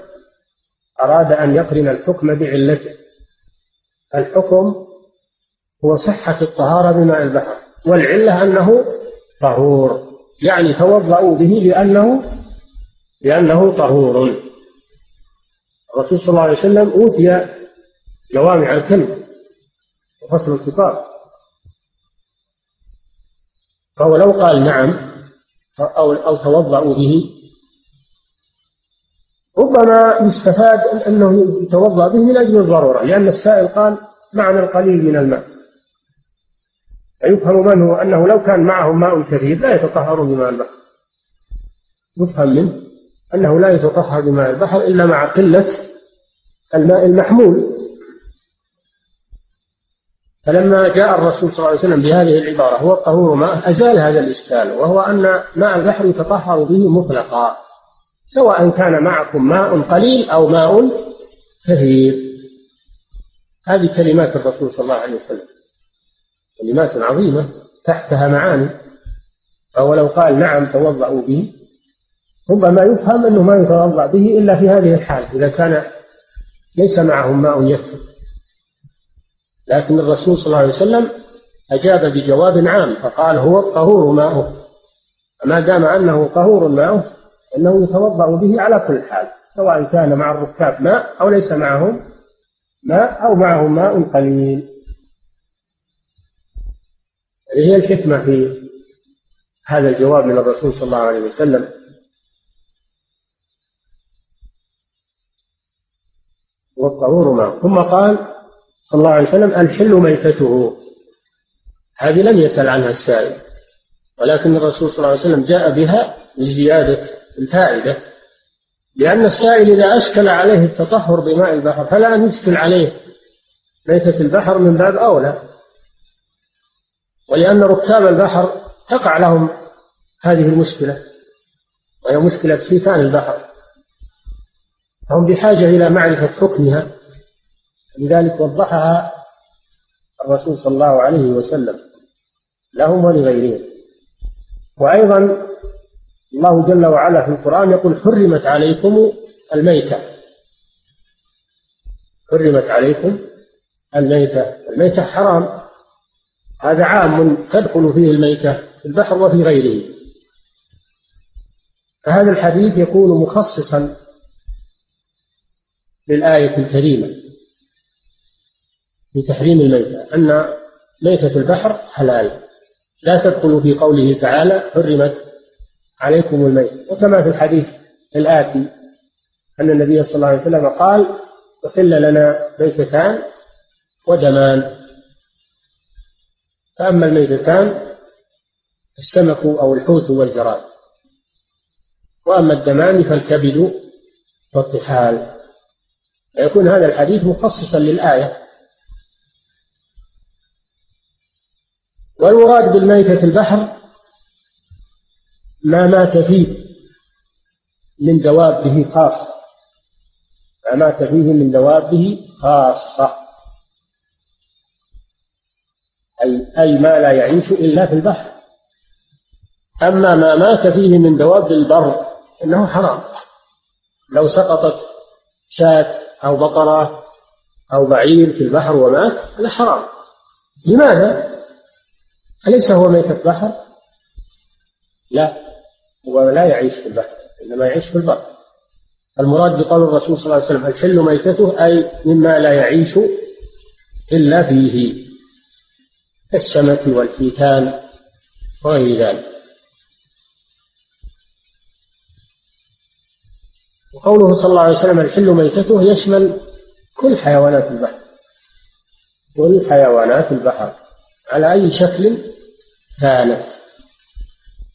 أراد أن يقرن الحكم بعلته. الحكم هو صحة الطهارة بماء البحر والعلة أنه طهور. يعني توضأوا به لأنه لأنه طهور. الرسول صلى الله عليه وسلم أوتي جوامع الكلم وفصل الخطاب فهو لو قال نعم أو أو توضأوا به ربما يستفاد أنه يتوضأ به من أجل الضرورة لأن السائل قال معنا القليل من الماء. فيفهم منه أنه لو كان معهم ماء كثير لا يتطهر بماء البحر. يفهم منه أنه لا يتطهر بماء البحر إلا مع قلة الماء المحمول. فلما جاء الرسول صلى الله عليه وسلم بهذه العبارة هو الطهور ماء أزال هذا الإشكال وهو أن ماء البحر يتطهر به مطلقا سواء كان معكم ماء قليل أو ماء كثير هذه كلمات الرسول صلى الله عليه وسلم. كلمات عظيمة تحتها معاني فهو لو قال نعم توضأوا به ربما يفهم أنه ما يتوضأ به إلا في هذه الحال إذا كان ليس معهم ماء يكفي. لكن الرسول صلى الله عليه وسلم أجاب بجواب عام فقال هو الطهور ماؤه. فما دام أنه طهور ماؤه أنه يتوضأ به على كل حال سواء كان مع الركاب ماء أو ليس معهم ماء أو معهم ماء قليل. هي الحكمة في هذا الجواب من الرسول صلى الله عليه وسلم. والطهور معه ثم قال صلى الله عليه وسلم الحل ميتته. هذه لم يسأل عنها السائل ولكن الرسول صلى الله عليه وسلم جاء بها لزيادة الفائدة لأن السائل إذا أشكل عليه التطهر بماء البحر فلا أن يشكل عليه ميتة البحر من باب أولى. ولأن ركاب البحر تقع لهم هذه المشكلة وهي مشكلة حيتان البحر. فهم بحاجة إلى معرفة حكمها لذلك وضحها الرسول صلى الله عليه وسلم لهم ولغيرهم. وأيضا الله جل وعلا في القرآن يقول حرمت عليكم الميتة. حرمت عليكم الميتة. الميتة حرام. هذا عام تدخل فيه الميتة في البحر وفي غيره. فهذا الحديث يكون مخصصا للآية الكريمة في تحريم الميتة أن ميتة البحر حلال. لا تدخل في قوله تعالى حرمت عليكم الميت وكما في الحديث الآتي أن النبي صلى الله عليه وسلم قال أحل لنا ميتتان ودمان. فأما الميتتان السمك أو الحوت والجراد. وأما الدمان فالكبد والطحال. فيكون هذا الحديث مخصصا للآية. والمراد بالميتة البحر ما مات فيه من دوابه خاصة. ما مات فيه من دوابه خاصة. أي أي ما لا يعيش إلا في البحر. أما ما مات فيه من دواب البر إنه حرام. لو سقطت شاة أو بقرة أو بعير في البحر ومات هذا حرام. لماذا؟ أليس هو ميتة بحر؟ لا هو لا يعيش في البحر إنما يعيش في البر. المراد بقول الرسول صلى الله عليه وسلم الحل ميتته أي مما لا يعيش إلا فيه. كالسمك والحيتان وغير ذلك. وقوله صلى الله عليه وسلم الحل ميتته يشمل كل حيوانات البحر. كل حيوانات البحر. على أي شكل كانت.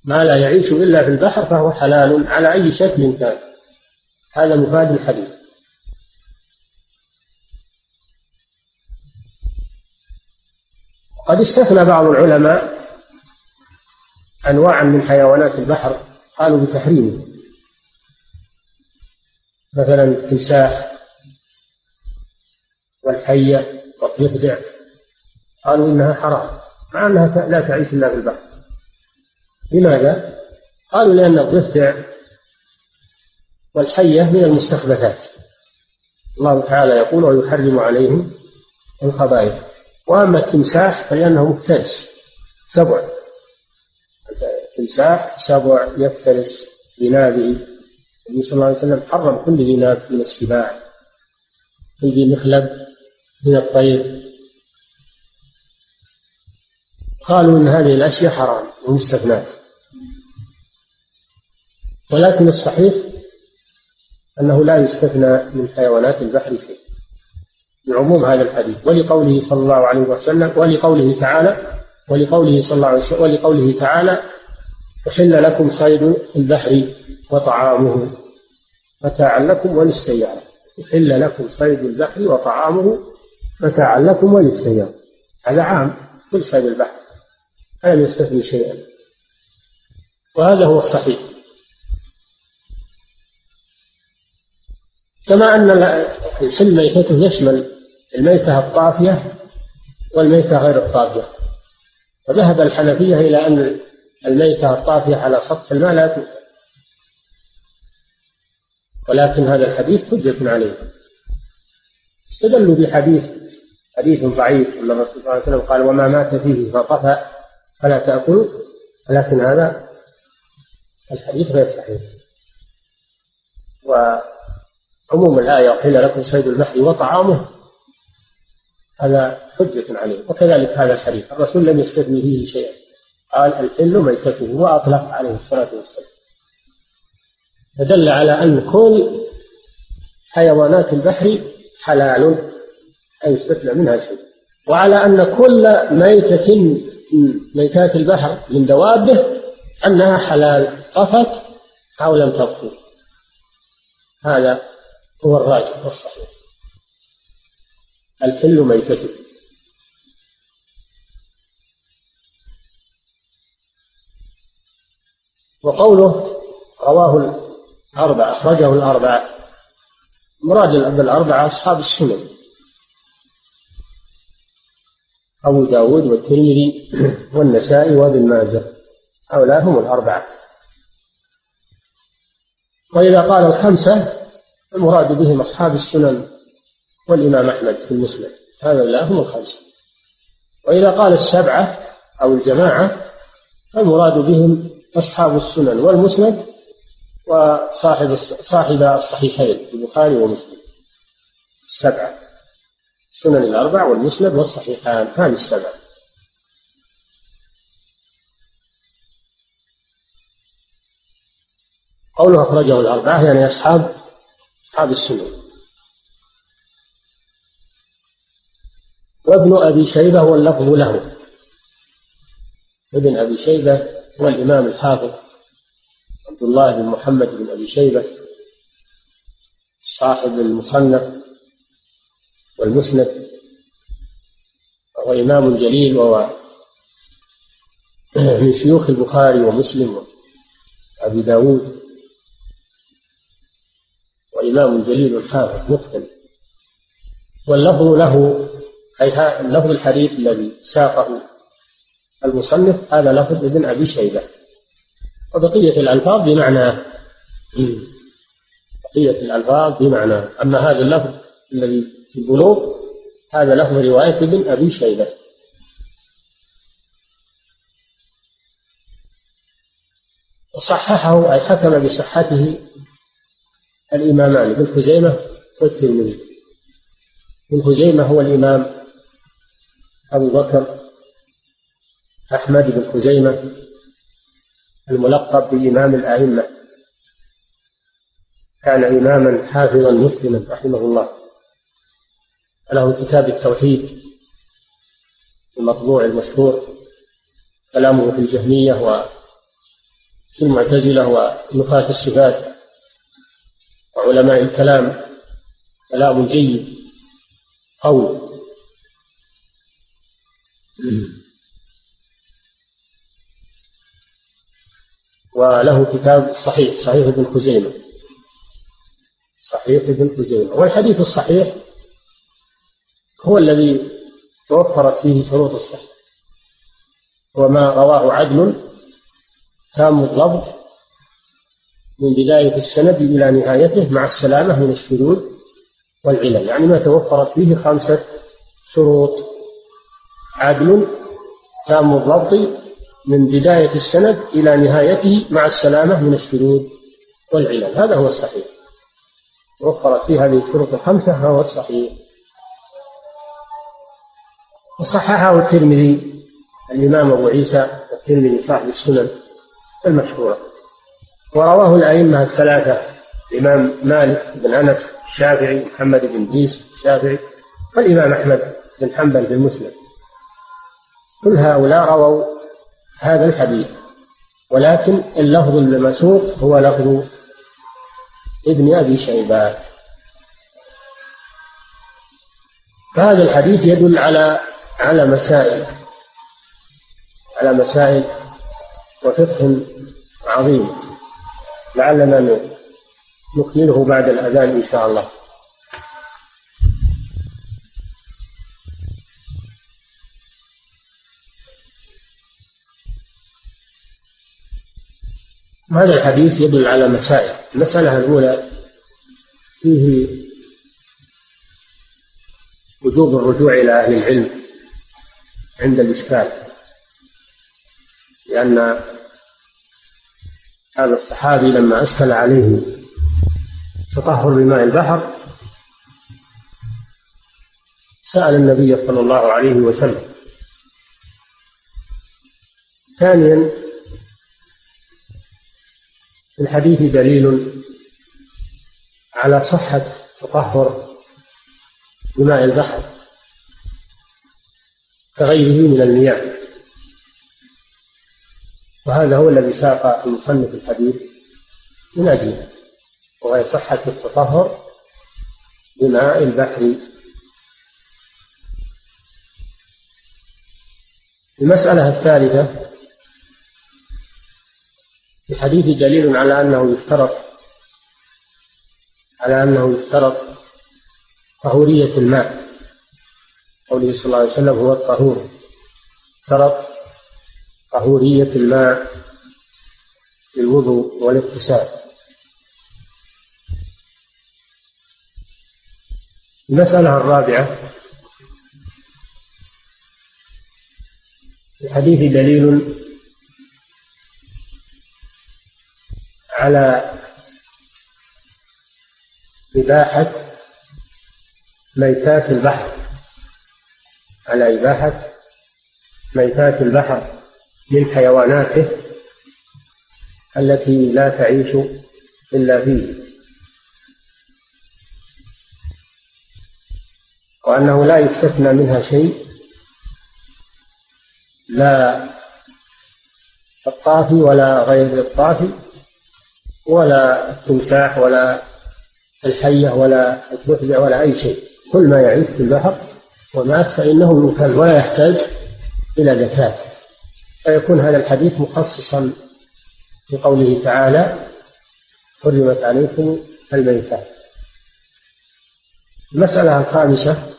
ما لا يعيش إلا في البحر فهو حلال على أي شكل كان. هذا مفاد الحديث. قد استثنى بعض العلماء أنواعا من حيوانات البحر قالوا بتحريمه مثلا التمساح والحية والضفدع قالوا إنها حرام مع أنها لا تعيش إلا في البحر لماذا؟ قالوا لأن الضفدع والحية من المستخبثات. الله تعالى يقول ويحرم عليهم الخبائث. وأما التمساح فلأنه مفترس سبع. التمساح سبع يفترس بنابه. النبي صلى الله عليه وسلم حرم كل ذي ناب من السباع. كل ذي مخلب من الطير. قالوا إن هذه الأشياء حرام ومستثنات ولكن الصحيح أنه لا يستثنى من حيوانات البحر شيء. لعموم هذا الحديث ولقوله صلى الله عليه وسلم ولقوله تعالى ولقوله صلى الله عليه وسلم ولقوله تعالى أحل لكم صيد البحر وطعامه متاعا لكم وللسيارة. أحل لكم صيد البحر وطعامه متاعا لكم وللسيارة. هذا عام كل صيد البحر لا يستثني شيئا. وهذا هو الصحيح. كما أن الحل ميتته يشمل الميتة الطافية والميتة غير الطافية. وذهب الحنفية إلى أن الميتة الطافية على سطح الماء لا تؤكل. ولكن هذا الحديث حجة عليه. استدلوا بحديث حديث ضعيف أن الرسول صلى الله عليه وسلم قال وما مات فيه فطفى فلا تأكلوا. ولكن هذا الحديث غير صحيح. عموم الآية وحل لكم صيد البحر وطعامه هذا حجة عليه وكذلك هذا الحديث الرسول لم يستثني فيه شيئا قال الحل ميتته وأطلق عليه الصلاة والسلام. فدل على أن كل حيوانات البحر حلال لا يستثنى منها شيء. وعلى أن كل ميتة ميتات البحر من دوابه أنها حلال طفت أو لم تطفو هذا هو الراجح والصحيح الحل ميتته وقوله رواه الأربعة أخرجه الأربعة. مراد بالأربعة أصحاب السنن. أبو داود والترمذي والنسائي وابن ماجه. هؤلاء هم الأربعة. وإذا قال الخمسة المراد بهم أصحاب السنن والإمام أحمد في المسلم هؤلاء هم الخمسة. وإذا قال السبعة أو الجماعة فالمراد بهم أصحاب السنن والمسند وصاحب صاحب الصحيحين البخاري ومسلم. السبعة. السنن الأربع والمسند والصحيحان. هذه السبعة قوله أخرجه الأربعة يعني أصحاب أصحاب السنن. وابن أبي شيبة واللفظ له. ابن أبي شيبة هو الإمام الحافظ. عبد الله بن محمد بن أبي شيبة. صاحب المصنف والمسند. وهو إمام جليل وهو من شيوخ البخاري ومسلم وأبي داود. وإمام جليل حافظ متقن واللفظ له أي لفظ الحديث الذي ساقه المصنف هذا لفظ ابن أبي شيبة. وبقية الألفاظ بمعنى بقية الألفاظ بمعنى. أما هذا اللفظ الذي في البلوغ هذا لفظ رواية ابن أبي شيبة. وصححه أي حكم بصحته الإمامان ابن خزيمة والترمذي. ابن خزيمة هو الإمام أبو بكر أحمد بن خزيمة الملقب بإمام الأئمة. كان إماما حافظا مسلما رحمه الله. له كتاب التوحيد المطبوع المشهور كلامه في الجهمية وفي المعتزلة ونفاة الصفات. وعلماء الكلام كلام جيد قوي. وله كتاب صحيح صحيح ابن خزيمة. صحيح ابن خزيمة. والحديث الصحيح هو الذي توفرت فيه شروط الصحة. وما رواه عدل تام الضبط من بداية السند إلى نهايته مع السلامة من الشذوذ والعلل. يعني ما توفرت فيه خمسة شروط. عدل تام الضبط من بداية السند إلى نهايته مع السلامة من الشذوذ والعلل. هذا هو الصحيح. وفرت فيه هذه الشروط الخمسة هو الصحيح. وصححه الترمذي الإمام أبو عيسى الترمذي صاحب السنن المشهورة. ورواه الأئمة الثلاثة الإمام مالك بن أنس الشافعي محمد بن عيسى الشافعي والإمام أحمد بن حنبل في المسلم كل هؤلاء رووا هذا الحديث ولكن اللفظ المسوق هو لفظ ابن أبي شيبة فهذا الحديث يدل على على مسائل على مسائل وفقه عظيم. لعلنا نكمله بعد الأذان إن شاء الله. هذا الحديث يدل على مسائل. المسألة الأولى فيه وجوب الرجوع إلى أهل العلم عند الإشكال. لأن هذا الصحابي لما أشكل عليه تطهر بماء البحر سأل النبي صلى الله عليه وسلم. ثانيا في الحديث دليل على صحة تطهر بماء البحر كغيره من المياه. وهذا هو الذي ساق المصنف الحديث من أجله وهي صحة التطهر بماء البحر. المسألة الثالثة في الحديث دليل على أنه يشترط على أنه يشترط طهورية الماء. قوله صلى الله عليه وسلم هو الطهور. اشترط طهورية الماء للوضوء والاغتسال. المسألة الرابعة الحديث دليل على إباحة ميتات البحر. على إباحة ميتات البحر. من حيواناته التي لا تعيش إلا فيه. وأنه لا يستثنى منها شيء لا الطافي ولا غير الطافي ولا التمساح ولا الحية ولا الضفدع ولا أي شيء. كل ما يعيش في البحر ومات فإنه يكل ولا يحتاج إلى زكاة. فيكون هذا الحديث مخصصا في قوله تعالى حرمت عليكم الميتات المسألة الخامسة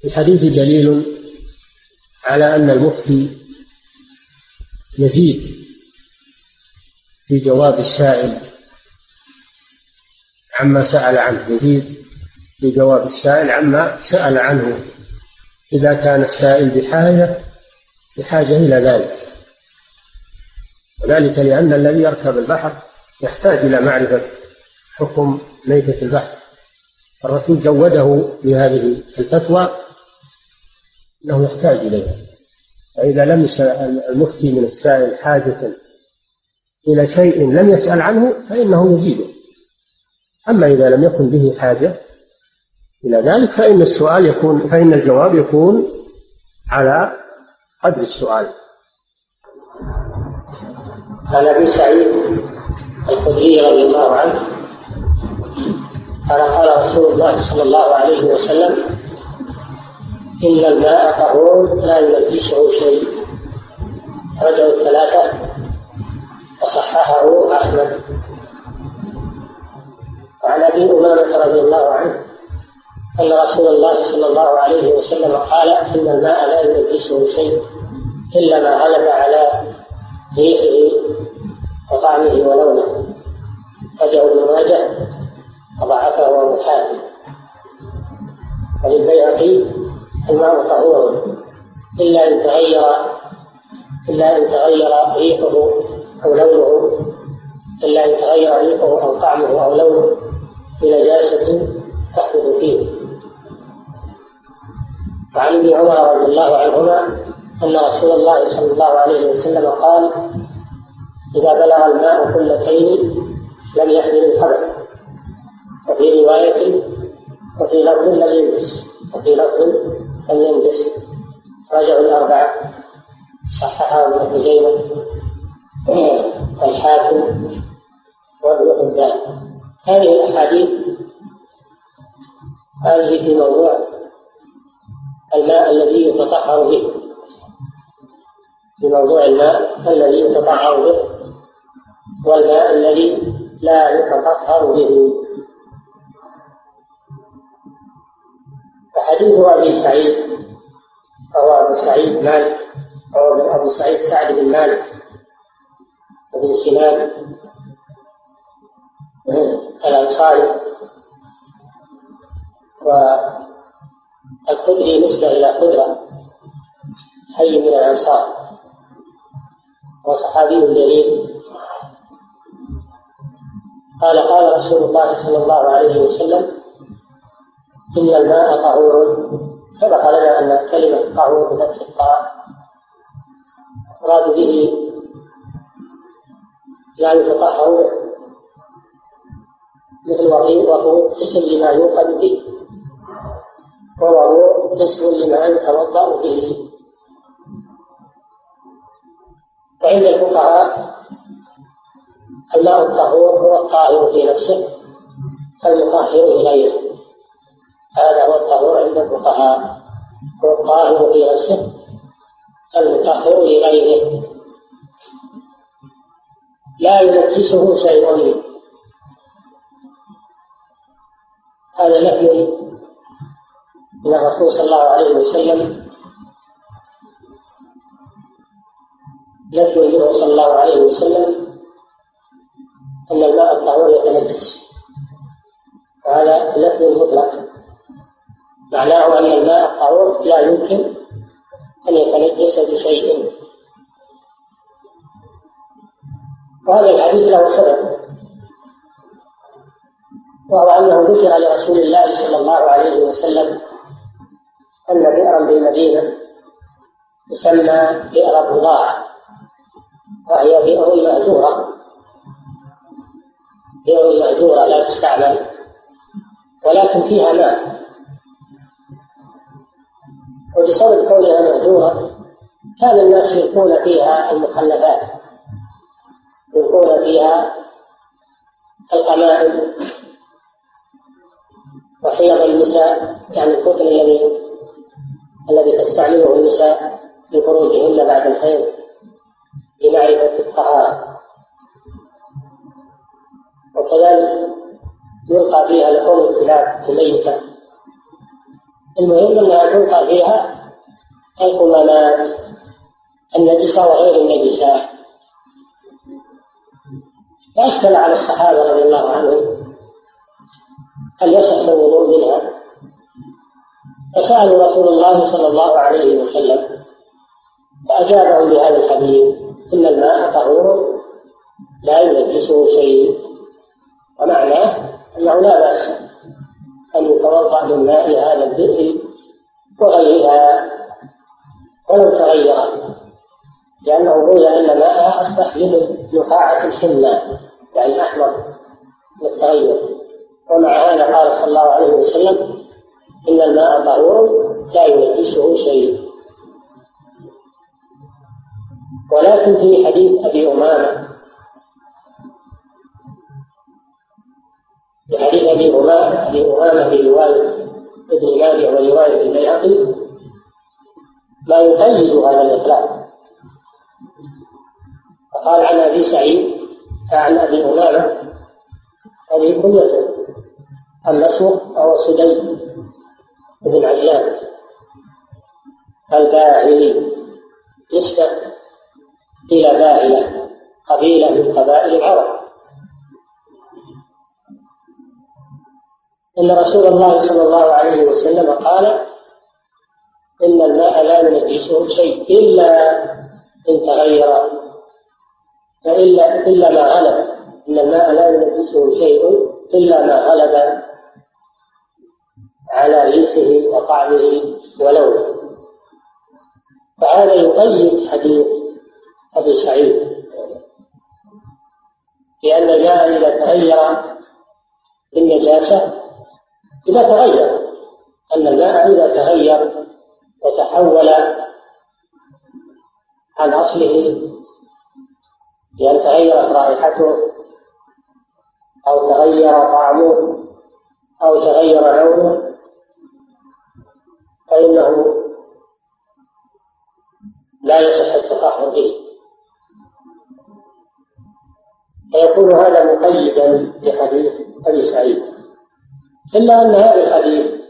في الحديث دليل على أن المفتي يزيد في جواب السائل عما سأل عنه يزيد في جواب السائل عما سأل عنه. إذا كان السائل بحاجة بحاجة إلى ذلك. وذلك لأن الذي يركب البحر يحتاج إلى معرفة حكم ميتة البحر. الرسول زوده بهذه الفتوى أنه يحتاج إليها. فإذا لم يسأل المفتي من السائل حاجة إلى شيء لم يسأل عنه فإنه يزيده. أما إذا لم يكن به حاجة إلى ذلك فإن السؤال يكون فإن الجواب يكون على قدر السؤال. عن أبي سعيد الخدري رضي الله عنه قال قال رسول الله صلى الله عليه وسلم إن الماء طهور لا يلبسه شيء. رجعوا الثلاثة وصححه أحمد. وعن أبي أمامة رضي الله عنه أن رسول الله صلى الله عليه وسلم قال إن الماء لا يلبسه شيء إلا ما غلب على ريحه وطعمه ولونه. رجعوا ابن ماجه وضعفه حاتم وللبيهقي الماء طهور. إلا أن تغير إلا أن تغير ريحه أو لونه. إلا أن تغير ريحه أو طعمه أو لونه. بنجاسة تحدث فيه. وعن ابن عمر رضي الله عنهما أن رسول الله صلى الله عليه وسلم قال إذا بلغ الماء قلتين لم يحمل الخبث. وفي رواية وفي لفظ لم يلبس. وفي لفظ لم ينجس رجعوا الأربعة. صححه ابن خزيمة والحاكم وابن حبان. هذه الأحاديث هذه في موضوع الماء الذي يتطهر به. في موضوع الماء الذي يتطهر به والماء الذي لا يتطهر به. فحديث أبي سعيد أو أبو سعيد مالك أو أبو سعيد سعد بن مالك وابن سنان الأنصاري. والخدري نسبه إلى قدرة حي من الأنصار وصحابي جليل قال قال رسول الله صلى الله عليه وسلم إن الماء طهور. سبق لنا أن كلمة طهور بفتح الطاء مراد به لا يتطهر. مثل وضوء اسم لما يوقد به. ووضوء اسم لما يتوضأ به وعند الفقهاء الماء الطهور هو الطاهر في نفسه المطهر لغيره هذا هو الطهور عند الفقهاء هو الطاهر في نفسه المطهر لغيره لا ينجسه شيء. هذا نفي من الرسول صلى الله عليه وسلم. نفي منه صلى الله عليه وسلم أن الماء الطهور يتنجس وهذا نفي مطلق. معناه أن الماء الطهور لا يمكن أن يتنجس بشيء. وهذا الحديث له سبب. وهو أنه ذكر لرسول الله صلى الله عليه وسلم أن بئرا بالمدينة تسمى بئر بضاعة وهي بئر مأجورة بئر مأجورة لا تستعمل ولكن فيها ماء. وبسبب كونها مأجورة كان الناس يلقون فيها المخلفات يلقون فيها القمائم وحيض النساء يعني القطن الذي الذي تستعمله النساء لخروجهن بعد الحيض لمعرفة الطهارة. وكذلك يلقى فيها لحوم الكلاب الميتة. المهم أنها تلقى فيها القمامات النجسة وغير النجسة. فأشكل على الصحابة رضي الله عنهم هل يصح الوضوء منها؟ فسألوا رسول الله صلى الله عليه وسلم فأجابهم بهذا الحديث إن الماء طهور لا ينجسه شيء. ومعناه أنه لا بأس أن يتوضأ من ماء هذا البئر وغيرها ولو تغير لأنه روي أن ماءها أصبح مثل نقاعة الحنة يعني أحمر للتغير. ومع هذا قال صلى الله عليه وسلم إن الماء طهور لا ينجسه شيء. ولكن في حديث أبي أمامة. في حديث أبي أمامة أبي أمامة في رواية ابن ماجه ورواية البيهقي ما يقيد هذا الإطلاق. فقال عن أبي سعيد عن أبي أمامة هذه كليته النسوق أو سدي بن عجلان الباهلي نسبة إلى باهلة قبيلة من قبائل العرب. إن رسول الله صلى الله عليه وسلم قال إن الماء لا ينجسه شيء إلا إن تغير فإلا إلا ما غلب. إن الماء لا ينجسه شيء إلا ما غلب. على ريحه وطعمه ولونه فهذا يقيد حديث أبي سعيد. لأن الماء إذا تغير بالنجاسة إذا تغير. أن الماء إذا تغير وتحول عن أصله بأن تغيرت رائحته أو تغير طعمه أو تغير لونه فإنه لا يصح التطهر به. فيكون هذا مقيدا بحديث أبي سعيد. إلا أن هذا الحديث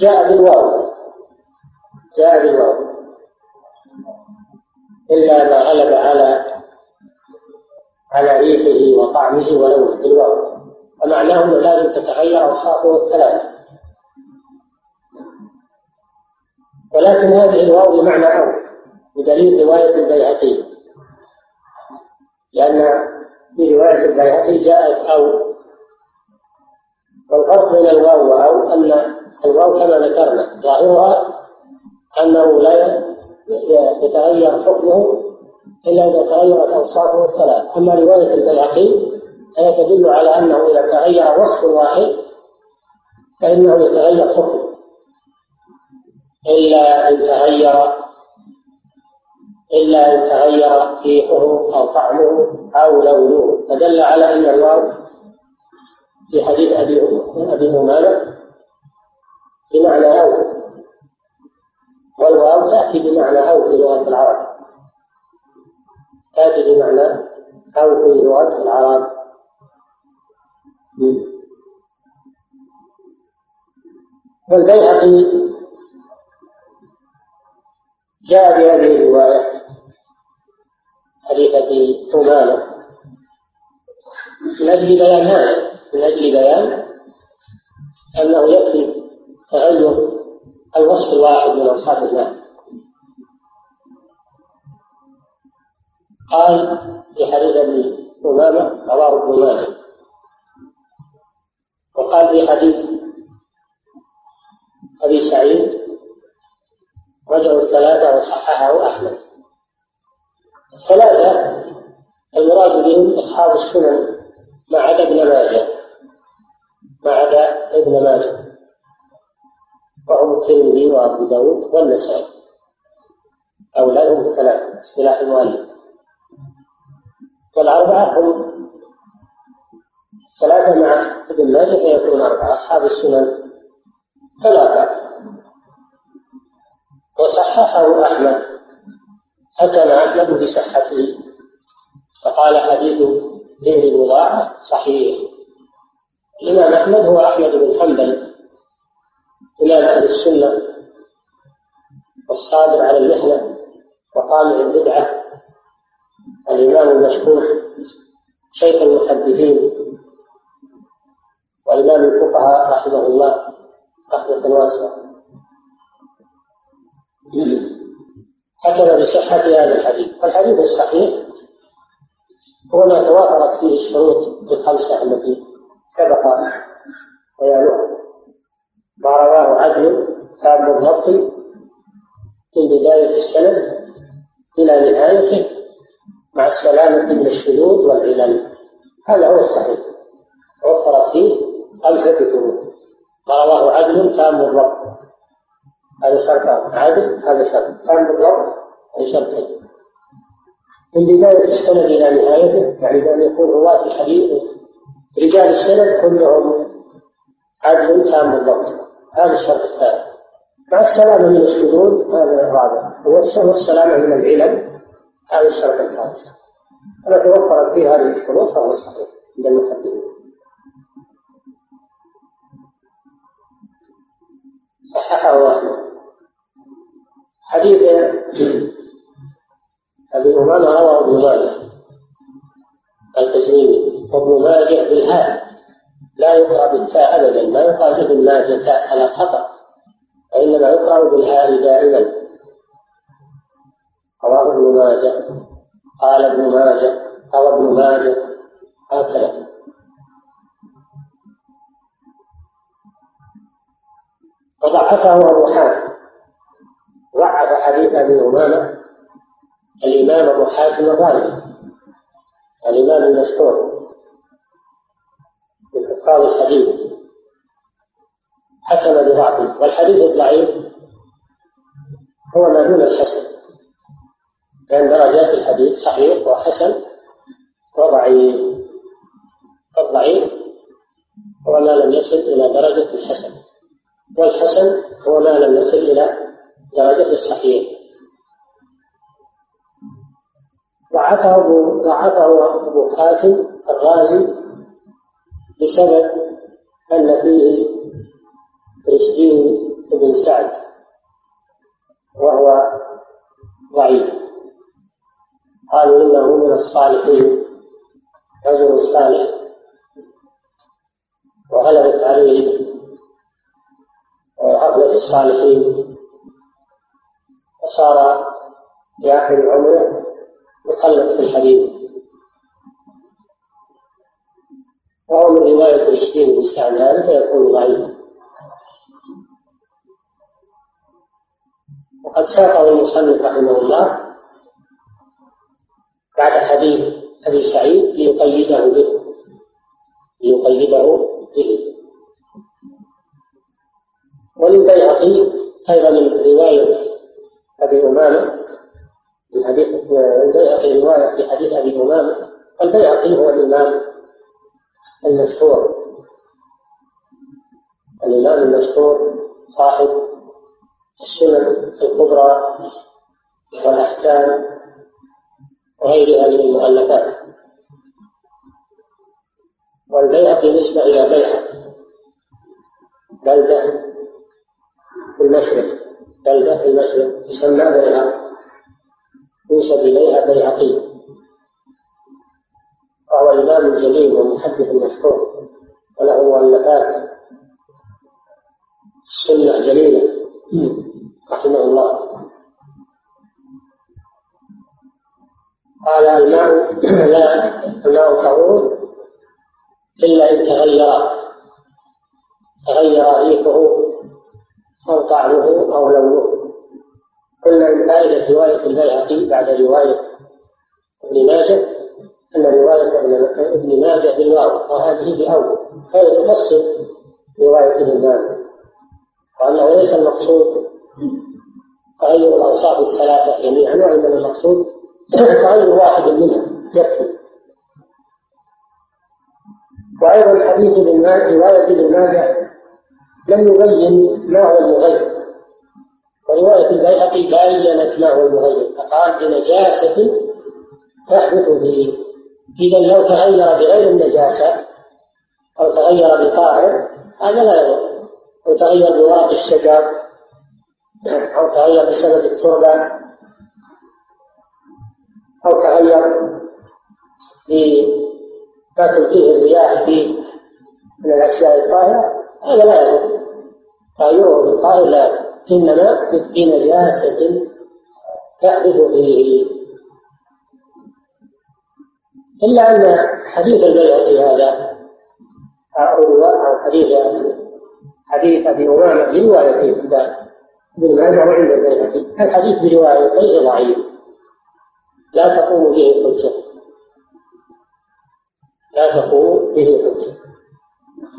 جاء بالواو. جاء بالواو. إلا ما غلب على على ريحه وطعمه ولونه بالواو. ومعناه أنه لازم تتغير أوصافه الثلاثة ولكن هذه الواو بمعنى أو بدليل رواية البيهقي. لأن في رواية البيهقي جاءت أو. والفرق بين الواو وأو أن الواو كما ذكرنا ظاهرها أنه لا يتغير حكمه إلا إذا تغيرت أوصافه الثلاث أما رواية البيهقي فهي تدل على أنه إذا تغير وصف واحد فإنه يتغير حكم. إلا إن تغير إلا أن تغير ريحه أو طعمه أو لونه. فدل على أن الواو في حديث أبي أبي أمامة بمعنى أو والواو تأتي بمعنى أو في لغة العرب. تأتي بمعنى أو في لغة العرب. والبيهقي جاء بهذه الرواية حديث أبي ثمانة من أجل بيان هذا من أجل بيان أنه يكفي تعين الوصف الواحد من أوصاف الله. قال في حديث أبي أمامة رواه ابن ماجه وقال في حديث. أبي سعيد رجعوا الثلاثة وصححه أحمد. الثلاثة المراد بهم أصحاب السنن ما عدا ابن ماجه. ما عدا ابن ماجه. وهم الترمذي وأبو داود والنسائي. أولادهم الثلاثة اصطلاح المؤلف والأربعة هم ثلاثة مع ابن ماجه فيكون أربعة. أصحاب السنن ثلاثة. وصححه أحمد. حكم أحمد بصحته فقال حديث ابن بضاعة صحيح. الإمام أحمد هو أحمد بن حنبل. إمام أهل السنة. والصابر على المحنة وقامع البدعة. الإمام المشهور. شيخ المحدثين. وإمام الفقهاء رحمه الله رحمة واسعة. حكم بصحة هذا الحديث. والحديث الصحيح هو ما توافرت فيه الشروط الخمسة التي سبق بيانها ما رواه عدل تام الضبط من بداية السند إلى نهايته مع السلامة من الشذوذ والعلل هذا هو الصحيح. وفرت فيه خمسة شروط رواه عدل تام الرب هذا شرطان عدل هذا شرط. تام الرب أي شرطين من بداية السند إلى نهايته يعني بأن يكون رواة الحديث رجال السند كلهم عدل تام الضبط هذا الشرط الثالث مع السلامة من الشذوذ هذا الرابع. والسلامة من العلل هذا الشرط الخامس. أنا توفرت فيه هذه الشروط فهو صحيح. عند المحدثين صححه أحمد حديث أبي أمامة رواه ابن ماجه التجريبي وابن ماجه بالهاء لا يقرأ بالتاء أبدا ما يقال ابن ماجه تاء على خطأ وإنما يقرأ بالهاء دائما رواه ابن ماجه قال ابن ماجه أو ابن ماجه هكذا وضعفه أبو حاتم. ضعف حديث أبي أمامة. الإمام أبو حاتم الرازي الإمام المشهور. من حفاظ الحديث. حكم بضعفه والحديث الضعيف هو ما دون الحسن. لأن درجات الحديث صحيح وحسن وضعيف. الضعيف هو ما لم يصل إلى درجة الحسن. والحسن هو ما لم يصل إلى درجة الصحيح. ضعفه ضعفه أبو حاتم الرازي بسبب أن فيه رشدين بن سعد وهو ضعيف. قالوا إنه من الصالحين رجل صالح. وغلبت عليه غفلة الصالحين. فصار في آخر عمره يخلط في الحديث. وهو من رواية الشديد باستعماله فيكون ضعيفا وقد ساقه المصنف رحمه الله بعد حديث أبي سعيد ليقيده به ليقيده به. وللبيهقي أيضا من رواية أبي أمامة في حديث البيهقي رواية في حديث أبي أمامة. البيهقي هو الإمام المشهور. الإمام المشهور صاحب السنن الكبرى والأحكام وغيرها من المؤلفات. والبيهقي نسبة إلى بيهق بلدة في المشرق بلدة في المشرق تسمى بيهق ينسب إليها بيهقي. وهو إمام جليل ومحدث مشهور وله مؤلفات سنة جليلة رحمه الله. قال الماء لا الماء طهور إلا إن تغير. تغير ريحه أو طعمه أو لونه. قلنا من فائدة رواية البيهقي بعد رواية ابن ماجه أن رواية ابن ماجه بالواو وهذه بأول. فهي تفسر رواية ابن ماجه. وأنه ليس المقصود. تغير الأوصاف الثلاثة جميعا وإنما المقصود تغير واحد منها يكفي. وأيضا حديث ابن رواية ابن ماجه لم يبين ما هو المغير. ورواية البيهقي بينت ما هو المغير. فقال بنجاسة تحدث به. إذا لو تغير بغير النجاسة أو تغير بطاهر هذا لا يضر. أو تغير بورق الشجر أو تغير بسبب التربة أو تغير بما تلقيه الرياح فيه من الأشياء الطاهرة هذا لا يضر. لا يضر إنما بنجاسة تحدث فيه إلا أن حديث البيهقي هذا أو حديث حديث أبي امامه بروايتين عند ابن ماجه وعند البيهقي. الحديث بروايتيه ضعيف. لا تقوم به الحجة. لا تقوم به الحجة.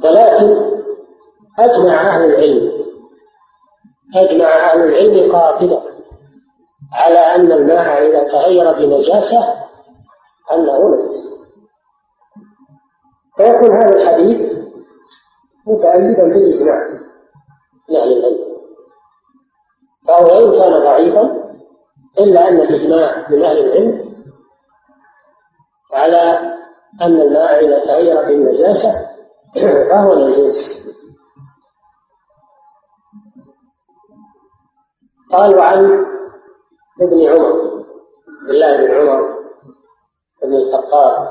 ولكن أجمع أهل العلم. أجمع أهل العلم قاطبه على أن الماء إذا تغير بنجاسة أنه نجس فيكون هذا الحديث متأيدا بالإجماع من أهل العلم. فهو وإن كان ضعيفا إلا أن الإجماع من أهل العلم على أن الماء إذا تغير بالنجاسة فهو نجس. قال وعن ابن عمر عبد الله بن عمر بن الخطاب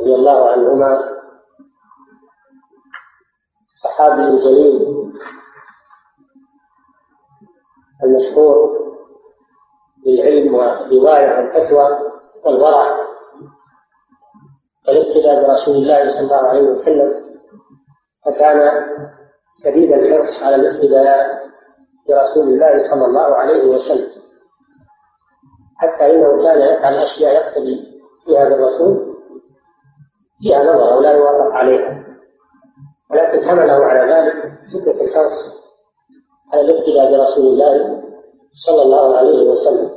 رضي الله عنهما الصحابي الجليل المشهور بالعلم ورواية الفتوى والورع والاقتداء برسول الله صلى الله عليه وسلم فكان شديد الحرص على الاقتداء برسول الله صلى الله عليه وسلم. حتى إنه كان يفعل أشياء يقتدي فيها بالرسول فيها نظر ولا يوافق عليها. ولكن حمله على ذلك شدة الحرص على الاقتداء برسول الله صلى الله عليه وسلم.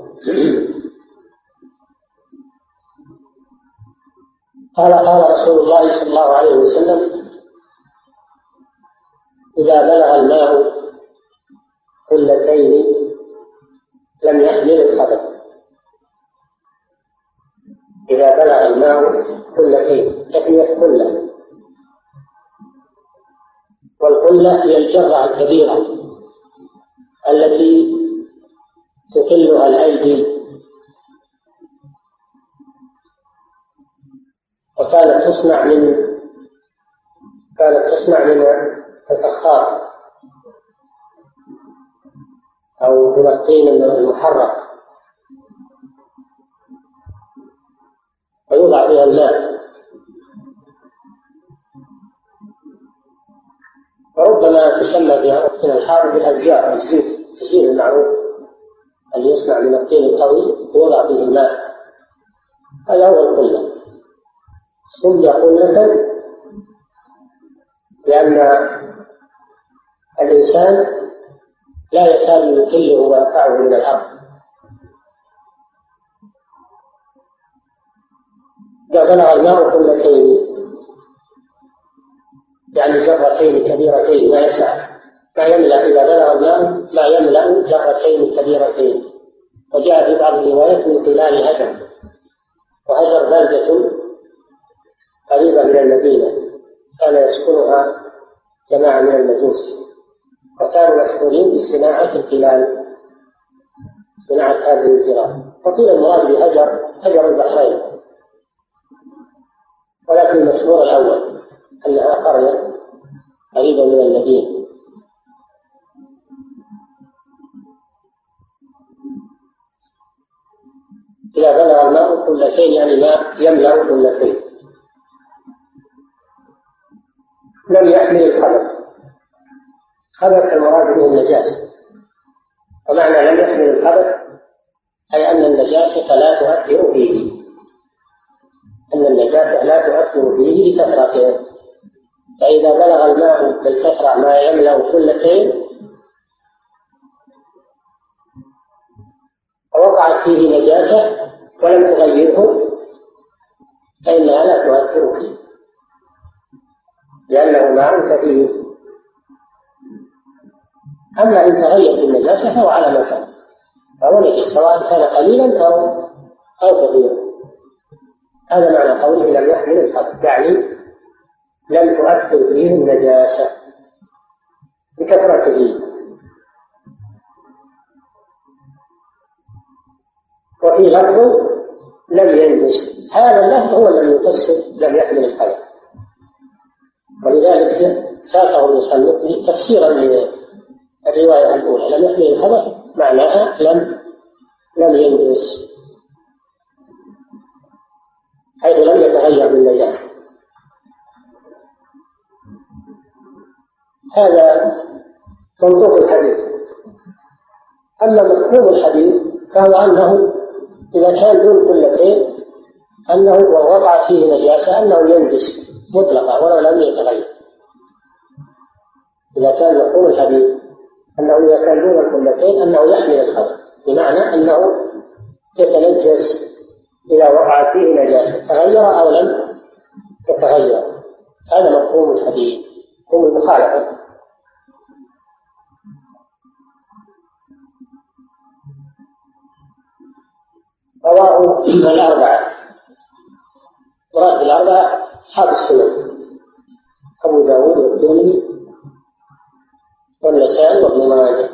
قال قال رسول الله صلى الله عليه وسلم إذا بلغ الماء قلتين لم يحمل الخبث إذا بلغ الماء قلتين تكفية قلة؟ والقلة هي الجرة الكبيرة التي تقلها الأيدي. وكانت تصنع من كانت تصنع من الفخار. أو من الطين المحرق ويوضع فيها الماء. وربما تسمى في وقتنا الحاضر بالأزيار الزيت الزيت المعروف. اللي يصنع من الطين القوي ويوضع فيه الماء. هذا هو القلة. سمي قلة لأن الإنسان لا يكاد يطيله ويرفعه من الأرض إذا بلغ الماء قلتين يعني جرتين كبيرتين ما يسع ما يملأ إذا بلغ الماء ما يملأ جرتين كبيرتين. وجاء في بعض الروايات من خلال هجر. وهجر بلدة قريبة من المدينة كان يسكنها جماعة من المجوس. وكانوا مشهورين بصناعة التلال صناعة هذه الجيران وقيل المراد بهجر هجر البحرين. ولكن المشهور الأول أنها قرية قريبة من المدينة. إذا بلغ الماء قلتين يعني ماء يملأ قلتين لم يحمل الخبث خبث المراد به النجاسة ومعنى لم يحمل الخبث أي أن النجاسة لا تؤثر فيه. أن النجاسة لا تؤثر فيه لكثرته فإذا بلغ الماء بالكثرة ما يملأ كل شيء ووقعت فيه نجاسة ولم تغيره فإنها لا تؤثر فيه. لأنه ماء كثير. أما إن تغير بالنجاسة فهو على ما كان فهو نجس سواء كان قليلا أو أو كثيرا هذا معنى قوله لم يحمل الحق يعني لم تؤثر فيه النجاسة. بكثرته وفي لفظ لم ينجس هذا اللفظ هو الذي يفسر لم يحمل الخبر ولذلك ساقه المصنف تفسيرا للرواية الأولى. لم يحمل الخبر؟ معناها لم لم ينجس حيث لم يتغير بالنجاسة هذا منطوق الحديث. أما مفهوم الحديث فهو أنه إذا كان دون قلتين أنه ووقع فيه نجاسة أنه ينجس مطلقا ولو لم يتغير. إذا كان مفهوم الحديث أنه إذا كان دون القلتين أنه يحمل الخبر بمعنى أنه يتنجس إذا وقع فيه نجاسة. تغير أو لم يتغير. هذا مفهوم الحديث. مفهوم المخالفة. رواه الأربعة. مراد بالأربعة أصحاب السنن أبو داود والترمذي. والنسائي وابن ماجه.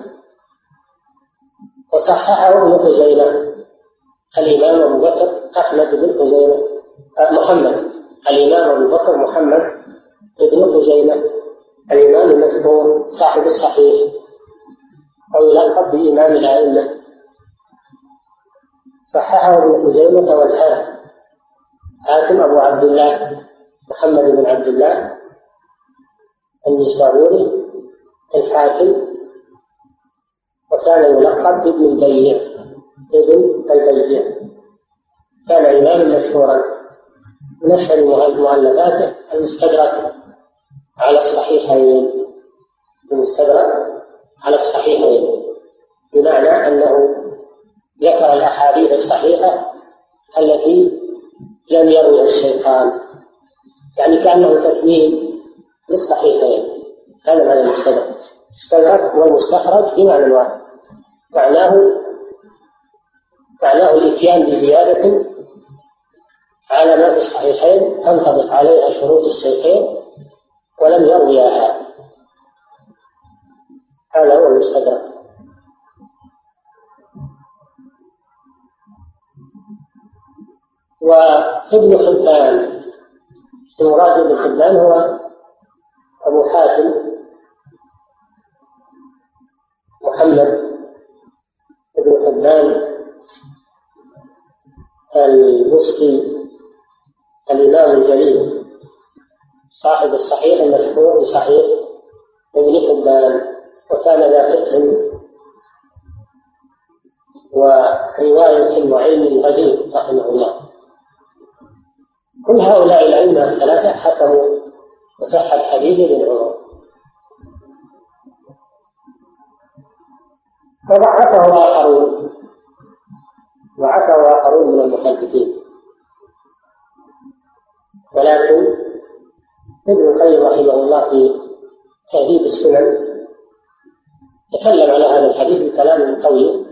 وصححه ابن خزيمة الإمام أبو بكر أحمد بن خزيمة آه، محمد. الإمام أبو بكر محمد بن خزيمة. الإمام المشهور صاحب الصحيح. أو يلقب بإمام الأئمة. صححه ابن خزيمة والحاكم حاتم أبو عبد الله محمد بن عبد الله النسابوري الحاكم وكان يلقب بابن البيع ابن البيع كان إماما مشهورا من أشهر مؤلفاته المستدرك على الصحيحين. المستدرك على الصحيحين. بمعنى أنه ذكر الأحاديث الصحيحة التي لم يروي الشيخان يعني كأنه تكميل للصحيحين. هذا معنى المستدرك. استدرك والمستخرج بمعنى واحد. معناه معناه الاتيان بزيادة على ما في الصحيحين تنطبق عليها شروط الشيخين ولم يرويها هذا هو المستدرك. وابن حبان المراد ابن حبان هو أبو حاتم محمد بن حبان البسطي الإمام الجليل صاحب الصحيح المشهور بصحيح ابن حبان وكان ذا فقه ورواية وعلم غزير رحمه الله. كل هؤلاء الأئمة الثلاثة حكموا بصحة الحديث بن عمر وضعفه آخرون. ضعفه آخرون من المحدثين. ولكن ابن القيم رحمه الله في تهذيب السنن تكلم على هذا الحديث بكلام طويل